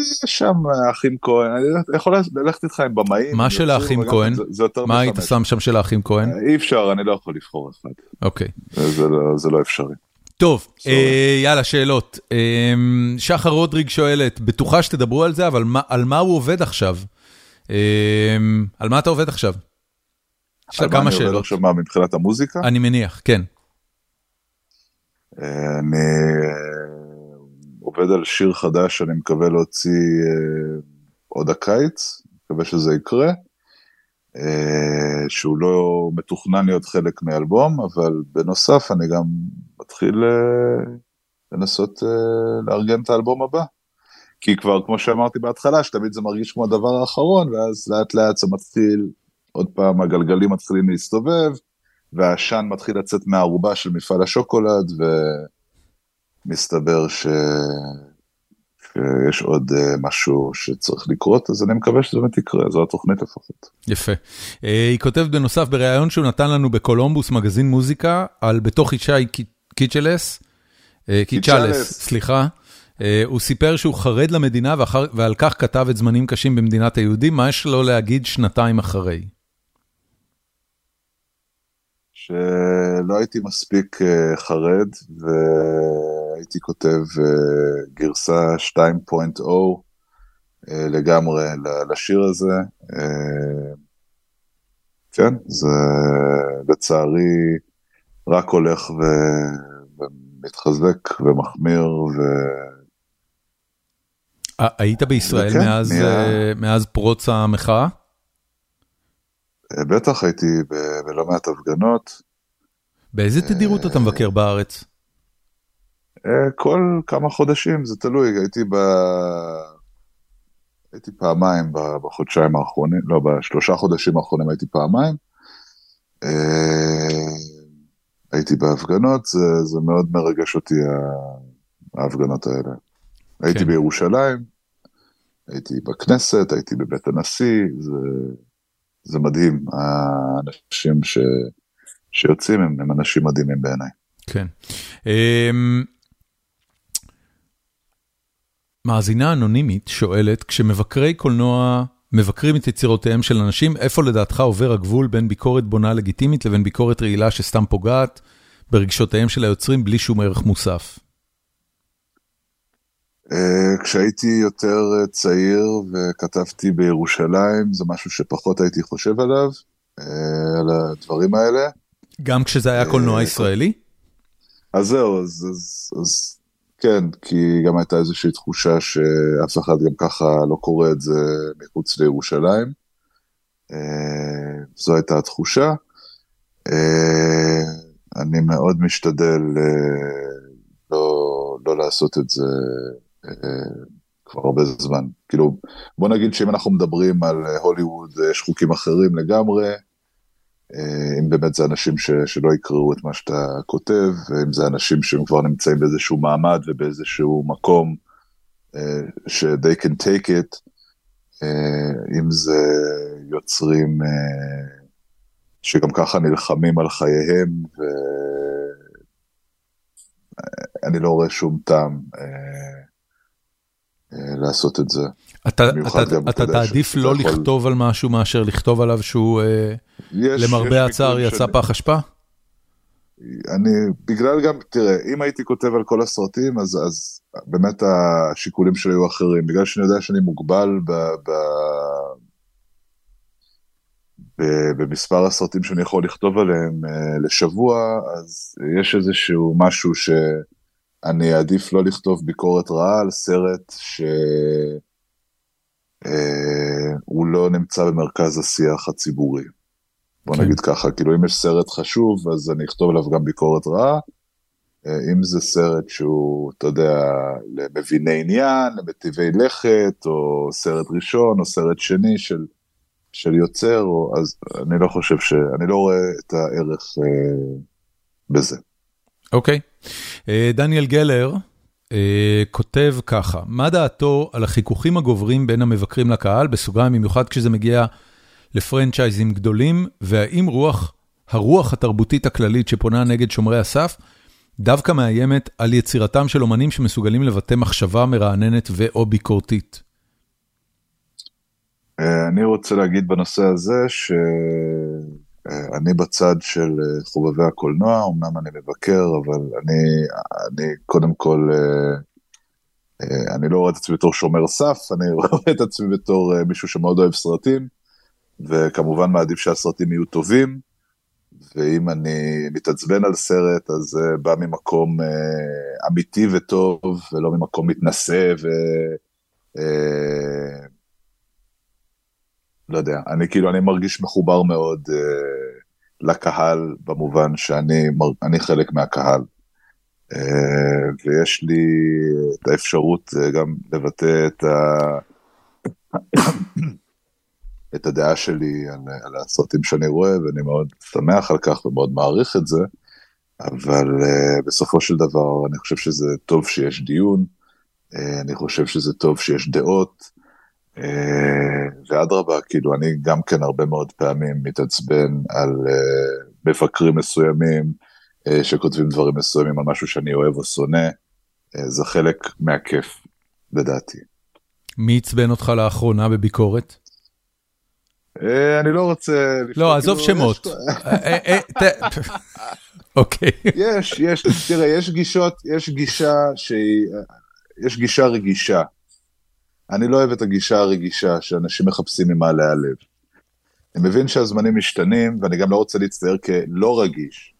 Speaker 2: יש שם האחים כהן, אני יכול ללכת איתך עם במאים.
Speaker 1: מה של האחים כהן? מה היית שם שם של האחים כהן?
Speaker 2: אי אפשר, אני לא יכול לבחור אחד.
Speaker 1: אוקיי.
Speaker 2: זה לא אפשרי.
Speaker 1: טוב, יאללה, שאלות. שחר רודריג שואלת, בטוחה שתדברו על זה, אבל על מה הוא עובד עכשיו? על מה אתה עובד עכשיו? יש לה כמה שאלות.
Speaker 2: עכשיו מה, מבחינת המוזיקה?
Speaker 1: אני מניח, כן.
Speaker 2: אני עובד על שיר חדש שאני מקווה להוציא עוד הקיץ, מקווה שזה יקרה, שהוא לא מתוכנן להיות חלק מאלבום, אבל בנוסף אני גם מתחיל לנסות לארגן את האלבום הבא. כי כבר, כמו שאמרתי בהתחלה, שתמיד זה מרגיש כמו הדבר האחרון, ואז לאט לאט זה מתחיל עוד פעם הגלגלים מתחילים להסתובב, והעשן מתחיל לצאת מהערובה של מפעל השוקולד, ומסתבר ש... שיש עוד משהו שצריך לקרות, אז אני מקווה שזה באמת יקרה, זו התוכנית לפחות.
Speaker 1: יפה. היא כותבת בנוסף בריאיון שהוא נתן לנו בקולומבוס, מגזין מוזיקה, על בתוך ישי קיצ'לס, קיצ'לס, סליחה. הוא סיפר שהוא חרד למדינה ועל כך כתב את זמנים קשים במדינת היהודים, מה יש לו להגיד שנתיים אחרי?
Speaker 2: שלא הייתי מספיק חרד והייתי כותב גרסה 2.0 לגמרי לשיר הזה. כן, זה לצערי רק הולך ומתחזק ומחמיר ו...
Speaker 1: היית בישראל מאז פרוץ המחאה?
Speaker 2: בטח, הייתי בלא מעט הפגנות.
Speaker 1: באיזה תדירות אתה מבקר בארץ?
Speaker 2: כל כמה חודשים, זה תלוי, הייתי ב... הייתי פעמיים בחודשיים האחרונים, לא, בשלושה חודשים האחרונים הייתי פעמיים. הייתי בהפגנות, זה, זה מאוד מרגש אותי ההפגנות האלה. הייתי כן. בירושלים, הייתי בכנסת, הייתי בבית הנשיא, זה... זה מדהים, האנשים ש... שיוצאים הם, הם אנשים מדהימים בעיניי.
Speaker 1: כן. Um, מאזינה אנונימית שואלת, כשמבקרי קולנוע מבקרים את יצירותיהם של אנשים, איפה לדעתך עובר הגבול בין ביקורת בונה לגיטימית לבין ביקורת רעילה שסתם פוגעת ברגשותיהם של היוצרים בלי שום ערך מוסף?
Speaker 2: אה, כשהייתי יותר אה, צעיר וכתבתי בירושלים, זה משהו שפחות הייתי חושב עליו, אה, על הדברים האלה.
Speaker 1: גם כשזה היה קולנוע ישראלי?
Speaker 2: אז זהו, אז, אז, אז כן, כי גם הייתה איזושהי תחושה שאף אחד גם ככה לא קורא את זה מחוץ לירושלים. זו הייתה התחושה. אני מאוד משתדל לא, לא לעשות את זה כבר הרבה זמן. כאילו, בוא נגיד שאם אנחנו מדברים על הוליווד, יש חוקים אחרים לגמרי, אה, אם באמת זה אנשים ש, שלא יקראו את מה שאתה כותב, אם זה אנשים שהם כבר נמצאים באיזשהו מעמד ובאיזשהו מקום אה, ש-they can take it, אה, אם זה יוצרים שגם ככה נלחמים על חייהם, ואני לא רואה שום טעם. אה, לעשות את זה.
Speaker 1: אתה, אתה, אתה תעדיף לא יכול... לכתוב על משהו מאשר לכתוב עליו שהוא אה, יש, למרבה הצער יצא שאני... פח אשפה?
Speaker 2: אני, בגלל גם, תראה, אם הייתי כותב על כל הסרטים, אז, אז באמת השיקולים שלי היו אחרים. בגלל שאני יודע שאני מוגבל ב, ב, ב, במספר הסרטים שאני יכול לכתוב עליהם אה, לשבוע, אז יש איזשהו משהו ש... אני אעדיף לא לכתוב ביקורת רעה על סרט שהוא אה, לא נמצא במרכז השיח הציבורי. בוא כן. נגיד ככה, כאילו אם יש סרט חשוב, אז אני אכתוב עליו גם ביקורת רעה. אה, אם זה סרט שהוא, אתה יודע, למביני עניין, למטיבי לכת, או סרט ראשון, או סרט שני של, של יוצר, או, אז אני לא חושב ש... אני לא רואה את הערך אה, בזה.
Speaker 1: אוקיי. אה, דניאל גלר כותב ככה, מה דעתו על החיכוכים הגוברים בין המבקרים לקהל, בסוגריים במיוחד כשזה מגיע לפרנצ'ייזים גדולים, והאם רוח, הרוח התרבותית הכללית שפונה נגד שומרי הסף, דווקא מאיימת על יצירתם של אומנים שמסוגלים לבטא מחשבה מרעננת ו/או ביקורתית.
Speaker 2: אה, אני רוצה להגיד בנושא הזה ש... אה, אני בצד של אה, חובבי הקולנוע, אמנם אני מבקר, אבל אני, אני קודם כל, אה, אני לא רואה את עצמי בתור שומר סף, אני רואה את עצמי בתור מישהו שמאוד אוהב סרטים, וכמובן מעדיף שהסרטים יהיו טובים, ואם אני מתעצבן על סרט, אז זה בא ממקום אמיתי וטוב, ולא ממקום מתנשא ו... לא יודע, אני כאילו, אני מרגיש מחובר מאוד אה, לקהל, במובן שאני אני חלק מהקהל. אה, ויש לי את האפשרות אה, גם לבטא את, ה... את הדעה שלי על, על הסרטים שאני רואה, ואני מאוד שמח על כך ומאוד מעריך את זה, אבל uh, בסופו של דבר אני חושב שזה טוב שיש דיון, uh, אני חושב שזה טוב שיש דעות, אה, ואדרבה, כאילו, אני גם כן הרבה מאוד פעמים מתעצבן על אה, מבקרים מסוימים אה, שכותבים דברים מסוימים על משהו שאני אוהב או שונא, זה חלק מהכיף, לדעתי.
Speaker 1: מי עצבן אותך לאחרונה בביקורת?
Speaker 2: אני לא רוצה...
Speaker 1: לא, עזוב כאילו, שמות. אוקיי.
Speaker 2: יש, יש, תראה, יש גישות, יש גישה שהיא, יש גישה רגישה. אני לא אוהב את הגישה הרגישה שאנשים מחפשים ממעלה הלב. אני מבין שהזמנים משתנים, ואני גם לא רוצה להצטייר כלא רגיש.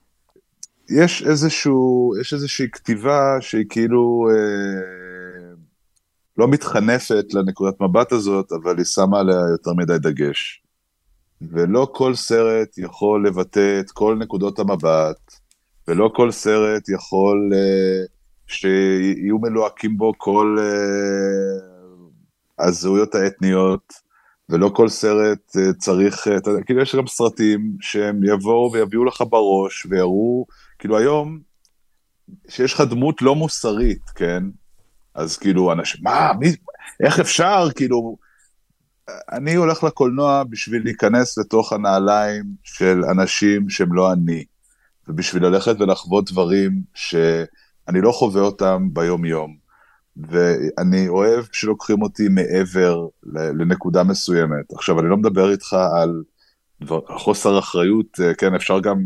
Speaker 2: יש איזשהו, יש איזושהי כתיבה שהיא כאילו אה, לא מתחנפת לנקודת מבט הזאת, אבל היא שמה עליה יותר מדי דגש. ולא כל סרט יכול לבטא את כל נקודות המבט, ולא כל סרט יכול אה, שיהיו מלוהקים בו כל... אה, הזהויות האתניות, ולא כל סרט אה, צריך, אה, אתה יודע, כאילו יש גם סרטים שהם יבואו ויביאו לך בראש ויראו, כאילו היום, שיש לך דמות לא מוסרית, כן? אז כאילו אנשים, מה, מי, איך אפשר, כאילו, אני הולך לקולנוע בשביל להיכנס לתוך הנעליים של אנשים שהם לא אני, ובשביל ללכת ולחוות דברים שאני לא חווה אותם ביום-יום. ואני אוהב שלוקחים אותי מעבר לנקודה מסוימת. עכשיו, אני לא מדבר איתך על דבר, חוסר אחריות, אה, כן, אפשר גם,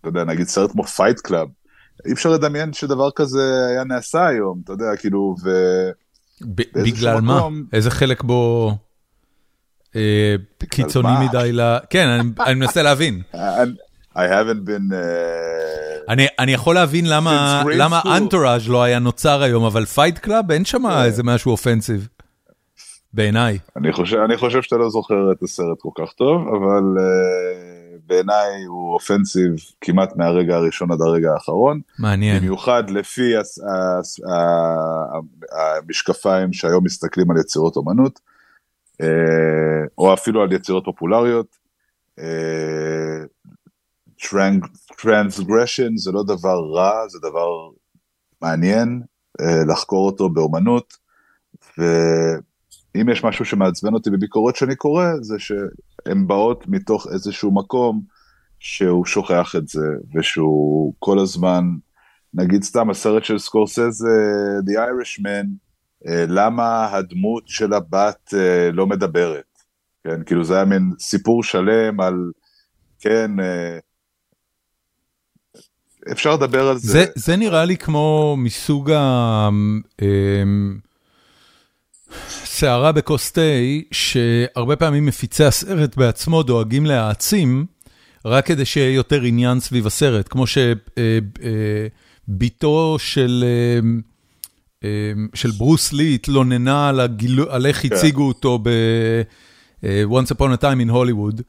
Speaker 2: אתה יודע, נגיד סרט כמו Fight Club, אי אפשר לדמיין שדבר כזה היה נעשה היום, אתה יודע, כאילו, ו...
Speaker 1: בגלל מה? מקום... איזה חלק בו אה, קיצוני מה? מדי ל... כן, אני, אני מנסה להבין.
Speaker 2: I haven't been... Uh,
Speaker 1: אני, אני יכול להבין למה, למה אנטוראז' לא היה נוצר היום, אבל Fight Club אין שם yeah. איזה משהו offensive. בעיניי.
Speaker 2: אני חושב, אני חושב שאתה לא זוכר את הסרט כל כך טוב, אבל uh, בעיניי הוא offensive כמעט מהרגע הראשון עד הרגע האחרון.
Speaker 1: מעניין.
Speaker 2: במיוחד לפי הס, הס, המשקפיים שהיום מסתכלים על יצירות אומנות, uh, או אפילו על יצירות פופולריות. Uh, transgression זה לא דבר רע, זה דבר מעניין uh, לחקור אותו באומנות. ו... אם יש משהו שמעצבן אותי בביקורות שאני קורא, זה שהן באות מתוך איזשהו מקום שהוא שוכח את זה, ושהוא כל הזמן, נגיד סתם הסרט של סקורסזה, The Irishman, אה, למה הדמות של הבת אה, לא מדברת, כן, כאילו זה היה מין סיפור שלם על, כן, אה, אפשר לדבר על זה.
Speaker 1: זה, זה נראה לי כמו מסוג ה... סערה בכוס תה, שהרבה פעמים מפיצי הסרט בעצמו דואגים להעצים, רק כדי שיהיה יותר עניין סביב הסרט, כמו שבתו של... של ברוס לי התלוננה על, הגיל... על איך כן. הציגו אותו ב-Once Upon a Time in Hollywood.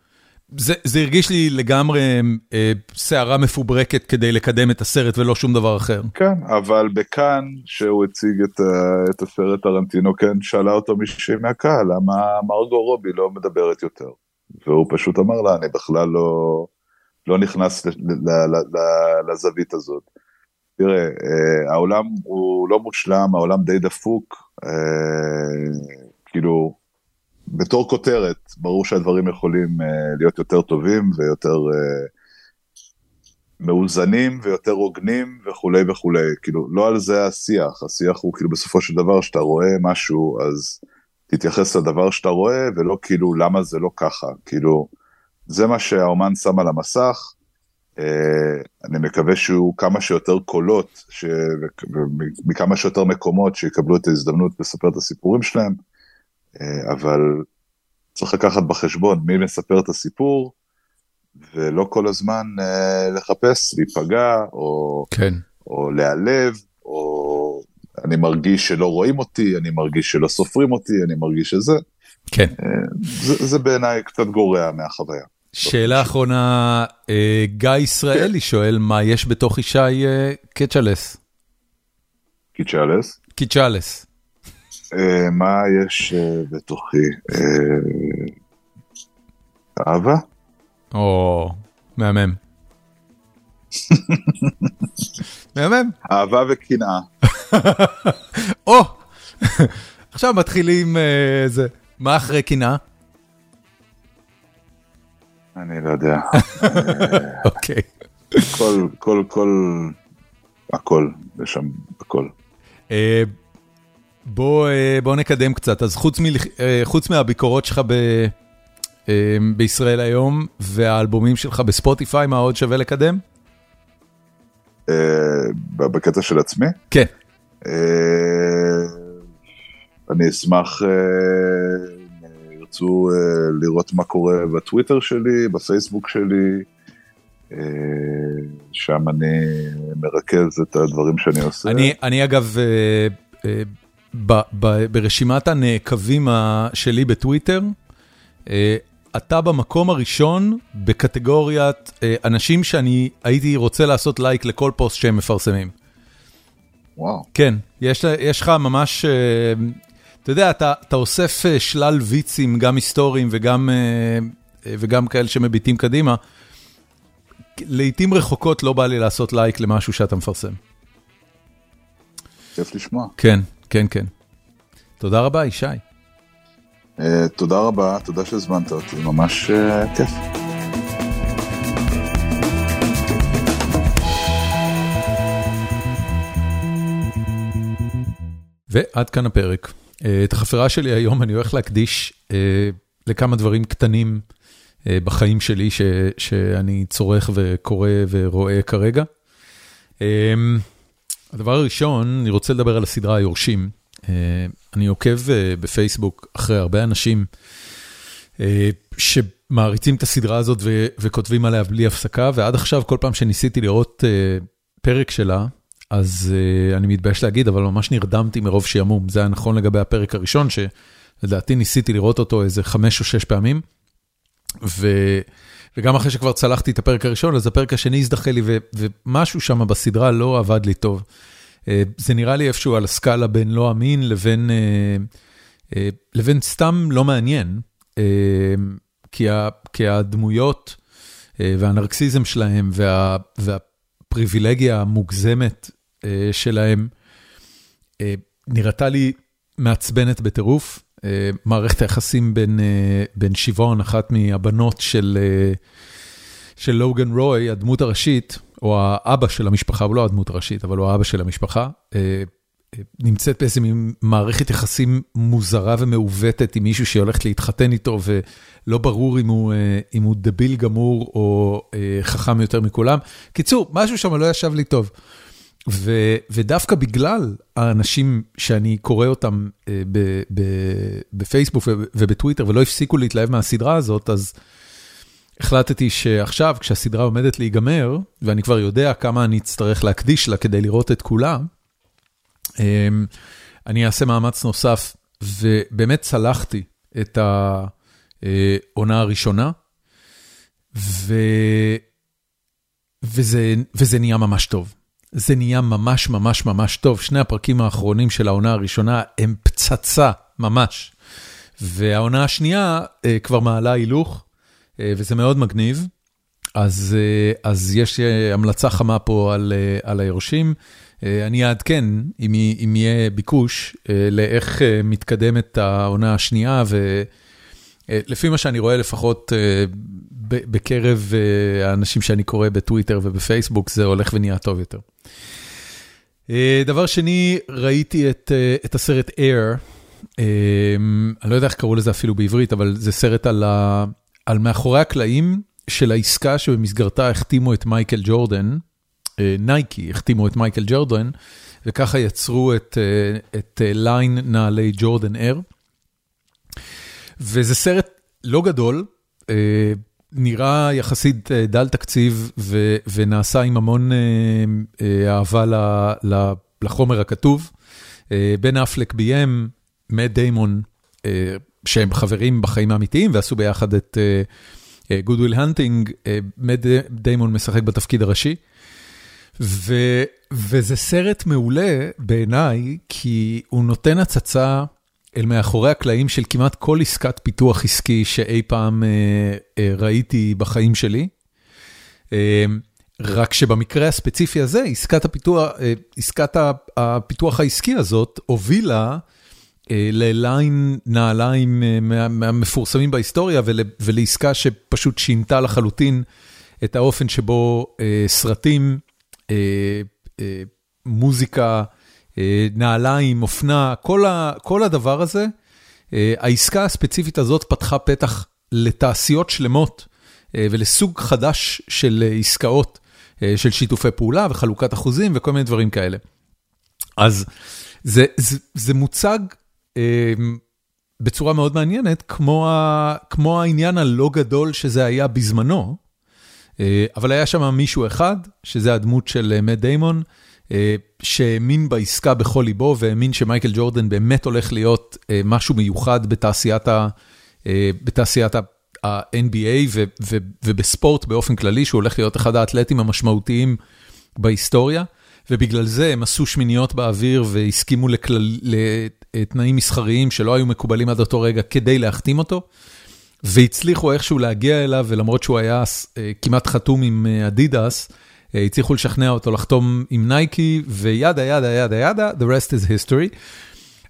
Speaker 1: זה, זה הרגיש לי לגמרי אה, סערה מפוברקת כדי לקדם את הסרט ולא שום דבר אחר.
Speaker 2: כן, אבל בכאן, שהוא הציג את, את הסרט טרנטינו, כן, שאלה אותו מישהי מהקהל, למה מרגו רובי לא מדברת יותר? והוא פשוט אמר לה, אני בכלל לא, לא נכנס ל, ל, ל, ל, לזווית הזאת. תראה, אה, העולם הוא לא מושלם, העולם די דפוק, אה, כאילו, בתור כותרת, ברור שהדברים יכולים uh, להיות יותר טובים ויותר uh, מאוזנים ויותר הוגנים וכולי וכולי, כאילו לא על זה השיח, השיח הוא כאילו בסופו של דבר שאתה רואה משהו אז תתייחס לדבר שאתה רואה ולא כאילו למה זה לא ככה, כאילו זה מה שהאומן שם על המסך, uh, אני מקווה שהוא כמה שיותר קולות ש... מכמה שיותר מקומות שיקבלו את ההזדמנות לספר את הסיפורים שלהם. אה, אבל צריך לקחת בחשבון מי מספר את הסיפור, ולא כל הזמן אה, לחפש להיפגע, או,
Speaker 1: כן.
Speaker 2: או להיעלב, או אני מרגיש שלא רואים אותי, אני מרגיש שלא סופרים אותי, אני מרגיש שזה.
Speaker 1: כן.
Speaker 2: אה, זה, זה בעיניי קצת גורע מהחוויה.
Speaker 1: שאלה אחרונה, גיא ישראלי כן. שואל, מה יש בתוך ישי קצ'לס?
Speaker 2: קיצ'לס?
Speaker 1: קיצ'לס.
Speaker 2: אה, מה יש אה, בתוכי? אה, אהבה?
Speaker 1: או, מהמם. מהמם.
Speaker 2: אהבה וקנאה.
Speaker 1: או, עכשיו מתחילים זה. מה אחרי קנאה?
Speaker 2: אני לא יודע.
Speaker 1: אוקיי.
Speaker 2: כל, כל, כל, הכל, יש שם הכל.
Speaker 1: בוא, אה, בוא נקדם קצת, אז חוץ, אה, חוץ מהביקורות שלך ב, אה, בישראל היום והאלבומים שלך בספוטיפיי, מה עוד שווה לקדם?
Speaker 2: בקטע של עצמי?
Speaker 1: כן.
Speaker 2: אני אשמח, ירצו לראות מה קורה בטוויטר שלי, בפייסבוק שלי, שם אני מרכז את הדברים שאני עושה.
Speaker 1: אני, אני אגב... ב, ב, ברשימת הנעקבים שלי בטוויטר, אה, אתה במקום הראשון בקטגוריית אה, אנשים שאני הייתי רוצה לעשות לייק לכל פוסט שהם מפרסמים.
Speaker 2: וואו.
Speaker 1: כן, יש, יש לך ממש, אה, אתה יודע, אתה, אתה אוסף שלל ויצים, גם היסטוריים וגם, וגם כאלה שמביטים קדימה. לעתים רחוקות לא בא לי לעשות לייק למשהו שאתה מפרסם.
Speaker 2: כיף לשמוע.
Speaker 1: כן, כן, כן. תודה רבה, ישי.
Speaker 2: Uh, תודה רבה, תודה שהזמנת אותי, ממש uh, כיף.
Speaker 1: ועד כאן הפרק. את החפירה שלי היום אני הולך להקדיש לכמה דברים קטנים בחיים שלי ש, שאני צורך וקורא ורואה כרגע. הדבר הראשון, אני רוצה לדבר על הסדרה היורשים. אני עוקב בפייסבוק אחרי הרבה אנשים שמעריצים את הסדרה הזאת וכותבים עליה בלי הפסקה, ועד עכשיו כל פעם שניסיתי לראות פרק שלה, אז אני מתבייש להגיד, אבל ממש נרדמתי מרוב שעמום. זה היה נכון לגבי הפרק הראשון, שלדעתי ניסיתי לראות אותו איזה חמש או שש פעמים, ו... וגם אחרי שכבר צלחתי את הפרק הראשון, אז הפרק השני הזדחה לי. ומשהו שם בסדרה לא עבד לי טוב. זה נראה לי איפשהו על הסקאלה בין לא אמין לבין, לבין סתם לא מעניין, כי הדמויות והנרקסיזם שלהם וה... והפריבילגיה המוגזמת שלהם נראתה לי מעצבנת בטירוף. מערכת היחסים בין, בין שיבון, אחת מהבנות של, של לוגן רוי, הדמות הראשית, או האבא של המשפחה, הוא לא הדמות הראשית, אבל הוא האבא של המשפחה, נמצאת באיזה מערכת יחסים מוזרה ומעוותת עם מישהו שהיא הולכת להתחתן איתו, ולא ברור אם הוא, אם הוא דביל גמור או חכם יותר מכולם. קיצור, משהו שם לא ישב לי טוב. ו, ודווקא בגלל האנשים שאני קורא אותם ב, ב, בפייסבוק ובטוויטר ולא הפסיקו להתלהב מהסדרה הזאת, אז החלטתי שעכשיו, כשהסדרה עומדת להיגמר, ואני כבר יודע כמה אני אצטרך להקדיש לה כדי לראות את כולה, אני אעשה מאמץ נוסף, ובאמת צלחתי את העונה הראשונה, ו... וזה, וזה נהיה ממש טוב. זה נהיה ממש ממש ממש טוב. שני הפרקים האחרונים של העונה הראשונה הם פצצה, ממש. והעונה השנייה כבר מעלה הילוך, וזה מאוד מגניב. אז, אז יש המלצה חמה פה על, על היורשים. אני אעדכן אם, אם יהיה ביקוש לאיך מתקדמת העונה השנייה, ולפי מה שאני רואה לפחות בקרב האנשים שאני קורא בטוויטר ובפייסבוק, זה הולך ונהיה טוב יותר. דבר שני, ראיתי את, את הסרט Air, אני לא יודע איך קראו לזה אפילו בעברית, אבל זה סרט על, ה, על מאחורי הקלעים של העסקה שבמסגרתה החתימו את מייקל ג'ורדן, נייקי החתימו את מייקל ג'ורדן, וככה יצרו את, את ליין נעלי ג'ורדן אייר. וזה סרט לא גדול, נראה יחסית דל תקציב ו, ונעשה עם המון אהבה לחומר הכתוב. בן אפלק ביים, מאט דיימון, שהם חברים בחיים האמיתיים ועשו ביחד את Good Will Hunting, מאט דיימון משחק בתפקיד הראשי. ו, וזה סרט מעולה בעיניי, כי הוא נותן הצצה אל מאחורי הקלעים של כמעט כל עסקת פיתוח עסקי שאי פעם אה, אה, ראיתי בחיים שלי. אה, רק שבמקרה הספציפי הזה, עסקת הפיתוח, אה, עסקת הפיתוח העסקי הזאת הובילה אה, לליין נעליים אה, מהמפורסמים בהיסטוריה ול, ולעסקה שפשוט שינתה לחלוטין את האופן שבו סרטים, מוזיקה, נעליים, אופנה, כל, ה, כל הדבר הזה, העסקה הספציפית הזאת פתחה פתח לתעשיות שלמות ולסוג חדש של עסקאות, של שיתופי פעולה וחלוקת אחוזים וכל מיני דברים כאלה. אז זה, זה, זה מוצג בצורה מאוד מעניינת, כמו, ה, כמו העניין הלא גדול שזה היה בזמנו, אבל היה שם מישהו אחד, שזה הדמות של מאט דיימון, שהאמין בעסקה בכל ליבו, והאמין שמייקל ג'ורדן באמת הולך להיות משהו מיוחד בתעשיית ה-NBA ובספורט באופן כללי, שהוא הולך להיות אחד האתלטים המשמעותיים בהיסטוריה, ובגלל זה הם עשו שמיניות באוויר והסכימו לתנאים מסחריים שלא היו מקובלים עד אותו רגע כדי להחתים אותו. והצליחו איכשהו להגיע אליו, ולמרות שהוא היה כמעט חתום עם אדידס, הצליחו לשכנע אותו לחתום עם נייקי, ו yada, yada, yada, yada, the rest is history.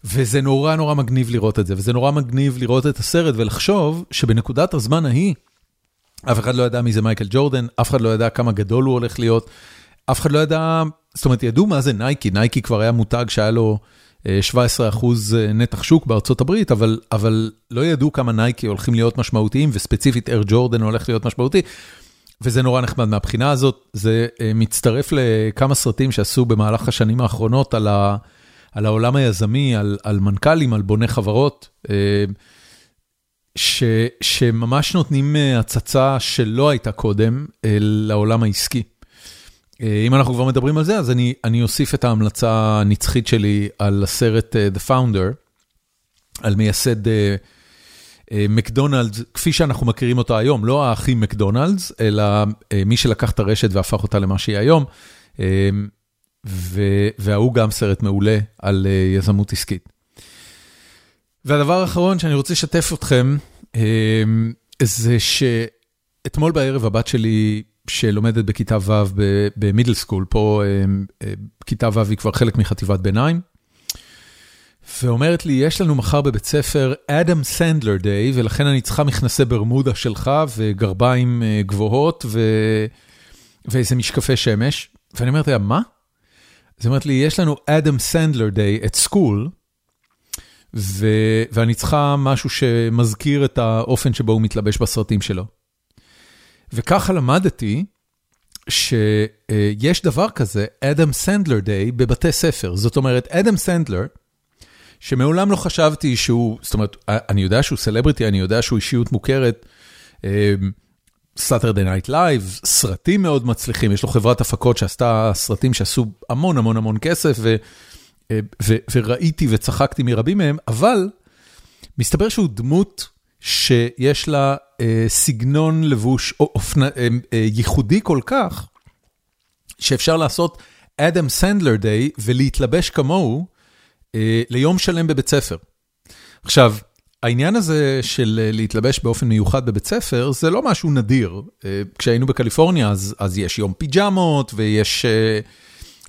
Speaker 1: וזה נורא נורא מגניב לראות את זה, וזה נורא מגניב לראות את הסרט ולחשוב שבנקודת הזמן ההיא, אף אחד לא ידע מי זה מייקל ג'ורדן, אף אחד לא ידע כמה גדול הוא הולך להיות, אף אחד לא ידע, זאת אומרת, ידעו מה זה נייקי, נייקי כבר היה מותג שהיה לו 17 אחוז נתח שוק בארצות הברית, אבל, אבל לא ידעו כמה נייקי הולכים להיות משמעותיים, וספציפית אר ג'ורדן הולך להיות משמעותי. וזה נורא נחמד מהבחינה הזאת, זה מצטרף לכמה סרטים שעשו במהלך השנים האחרונות על, ה, על העולם היזמי, על, על מנכ"לים, על בוני חברות. ש, שממש נותנים אה, הצצה שלא הייתה קודם לעולם העסקי. אה, אם אנחנו כבר מדברים על זה, אז אני, אני אוסיף את ההמלצה הנצחית שלי על הסרט אה, The Founder, על מייסד מקדונלדס, כפי שאנחנו מכירים אותו היום, לא האחים מקדונלדס, אלא מי שלקח את הרשת והפך אותה למה שהיא היום. וההוא גם סרט מעולה על יזמות עסקית. והדבר האחרון שאני רוצה לשתף אתכם, זה שאתמול בערב הבת שלי, שלומדת בכיתה ו' ב middle school, פה כיתה ו' היא כבר חלק מחטיבת ביניים, ואומרת לי, יש לנו מחר בבית ספר אדם סנדלר day, ולכן אני צריכה מכנסי ברמודה שלך וגרביים אה, גבוהות ו... ואיזה משקפי שמש. ואני אומרת לה, מה? אז אומרת לי, יש לנו אדם סנדלר day at school, ו... ואני צריכה משהו שמזכיר את האופן שבו הוא מתלבש בסרטים שלו. וככה למדתי שיש דבר כזה, אדם סנדלר day, בבתי ספר. זאת אומרת, אדם סנדלר, שמעולם לא חשבתי שהוא, זאת אומרת, אני יודע שהוא סלבריטי, אני יודע שהוא אישיות מוכרת, Saturday Night Live, סרטים מאוד מצליחים, יש לו חברת הפקות שעשתה סרטים שעשו המון המון המון כסף, ו... וראיתי וצחקתי מרבים מהם, אבל מסתבר שהוא דמות שיש לה אה, סגנון לבוש אופנה, אה, אה, ייחודי כל כך, שאפשר לעשות אדם סנדלר דיי ולהתלבש כמוהו ליום שלם בבית ספר. עכשיו, העניין הזה של להתלבש באופן מיוחד בבית ספר, זה לא משהו נדיר. כשהיינו בקליפורניה, אז, אז יש יום פיג'מות ויש...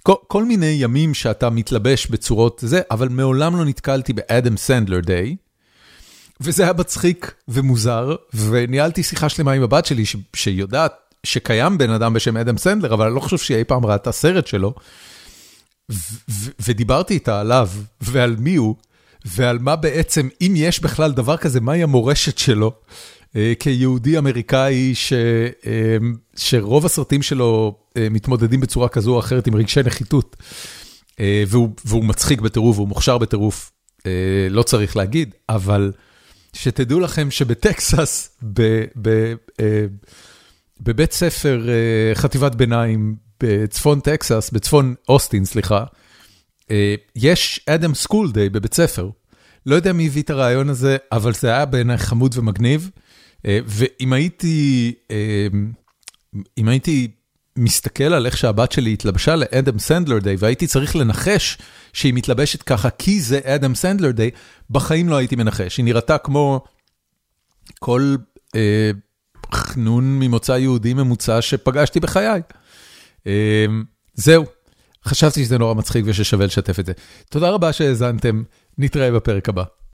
Speaker 1: כל, כל מיני ימים שאתה מתלבש בצורות זה, אבל מעולם לא נתקלתי באדם סנדלר דיי, וזה היה מצחיק ומוזר, וניהלתי שיחה שלמה עם הבת שלי, שיודעת שקיים בן אדם בשם אדם סנדלר, אבל אני לא חושב שהיא אי פעם ראתה סרט שלו, ודיברתי איתה עליו, ועל מי הוא, ועל מה בעצם, אם יש בכלל דבר כזה, מהי המורשת שלו. אה, כיהודי אמריקאי ש, אה, שרוב הסרטים שלו אה, מתמודדים בצורה כזו או אחרת עם רגשי נחיתות, והוא, והוא מצחיק בטירוף, והוא מוכשר בטירוף, לא צריך להגיד, אבל שתדעו לכם שבטקסס, ב, ב, בבית ספר חטיבת ביניים בצפון טקסס, בצפון אוסטין, סליחה, יש אדם סקול דיי בבית ספר. לא יודע מי הביא את הרעיון הזה, אבל זה היה בעיניי חמוד ומגניב. אה, ואם הייתי, אה, אם הייתי מסתכל על איך שהבת שלי התלבשה לאדם סנדלר דיי, והייתי צריך לנחש שהיא מתלבשת ככה כי זה אדם סנדלר דיי, בחיים לא הייתי מנחש. היא נראתה כמו כל אה, חנון ממוצא יהודי ממוצע שפגשתי בחיי. אה, זהו, חשבתי שזה נורא מצחיק וששווה לשתף את זה. תודה רבה שהאזנתם, נתראה בפרק הבא.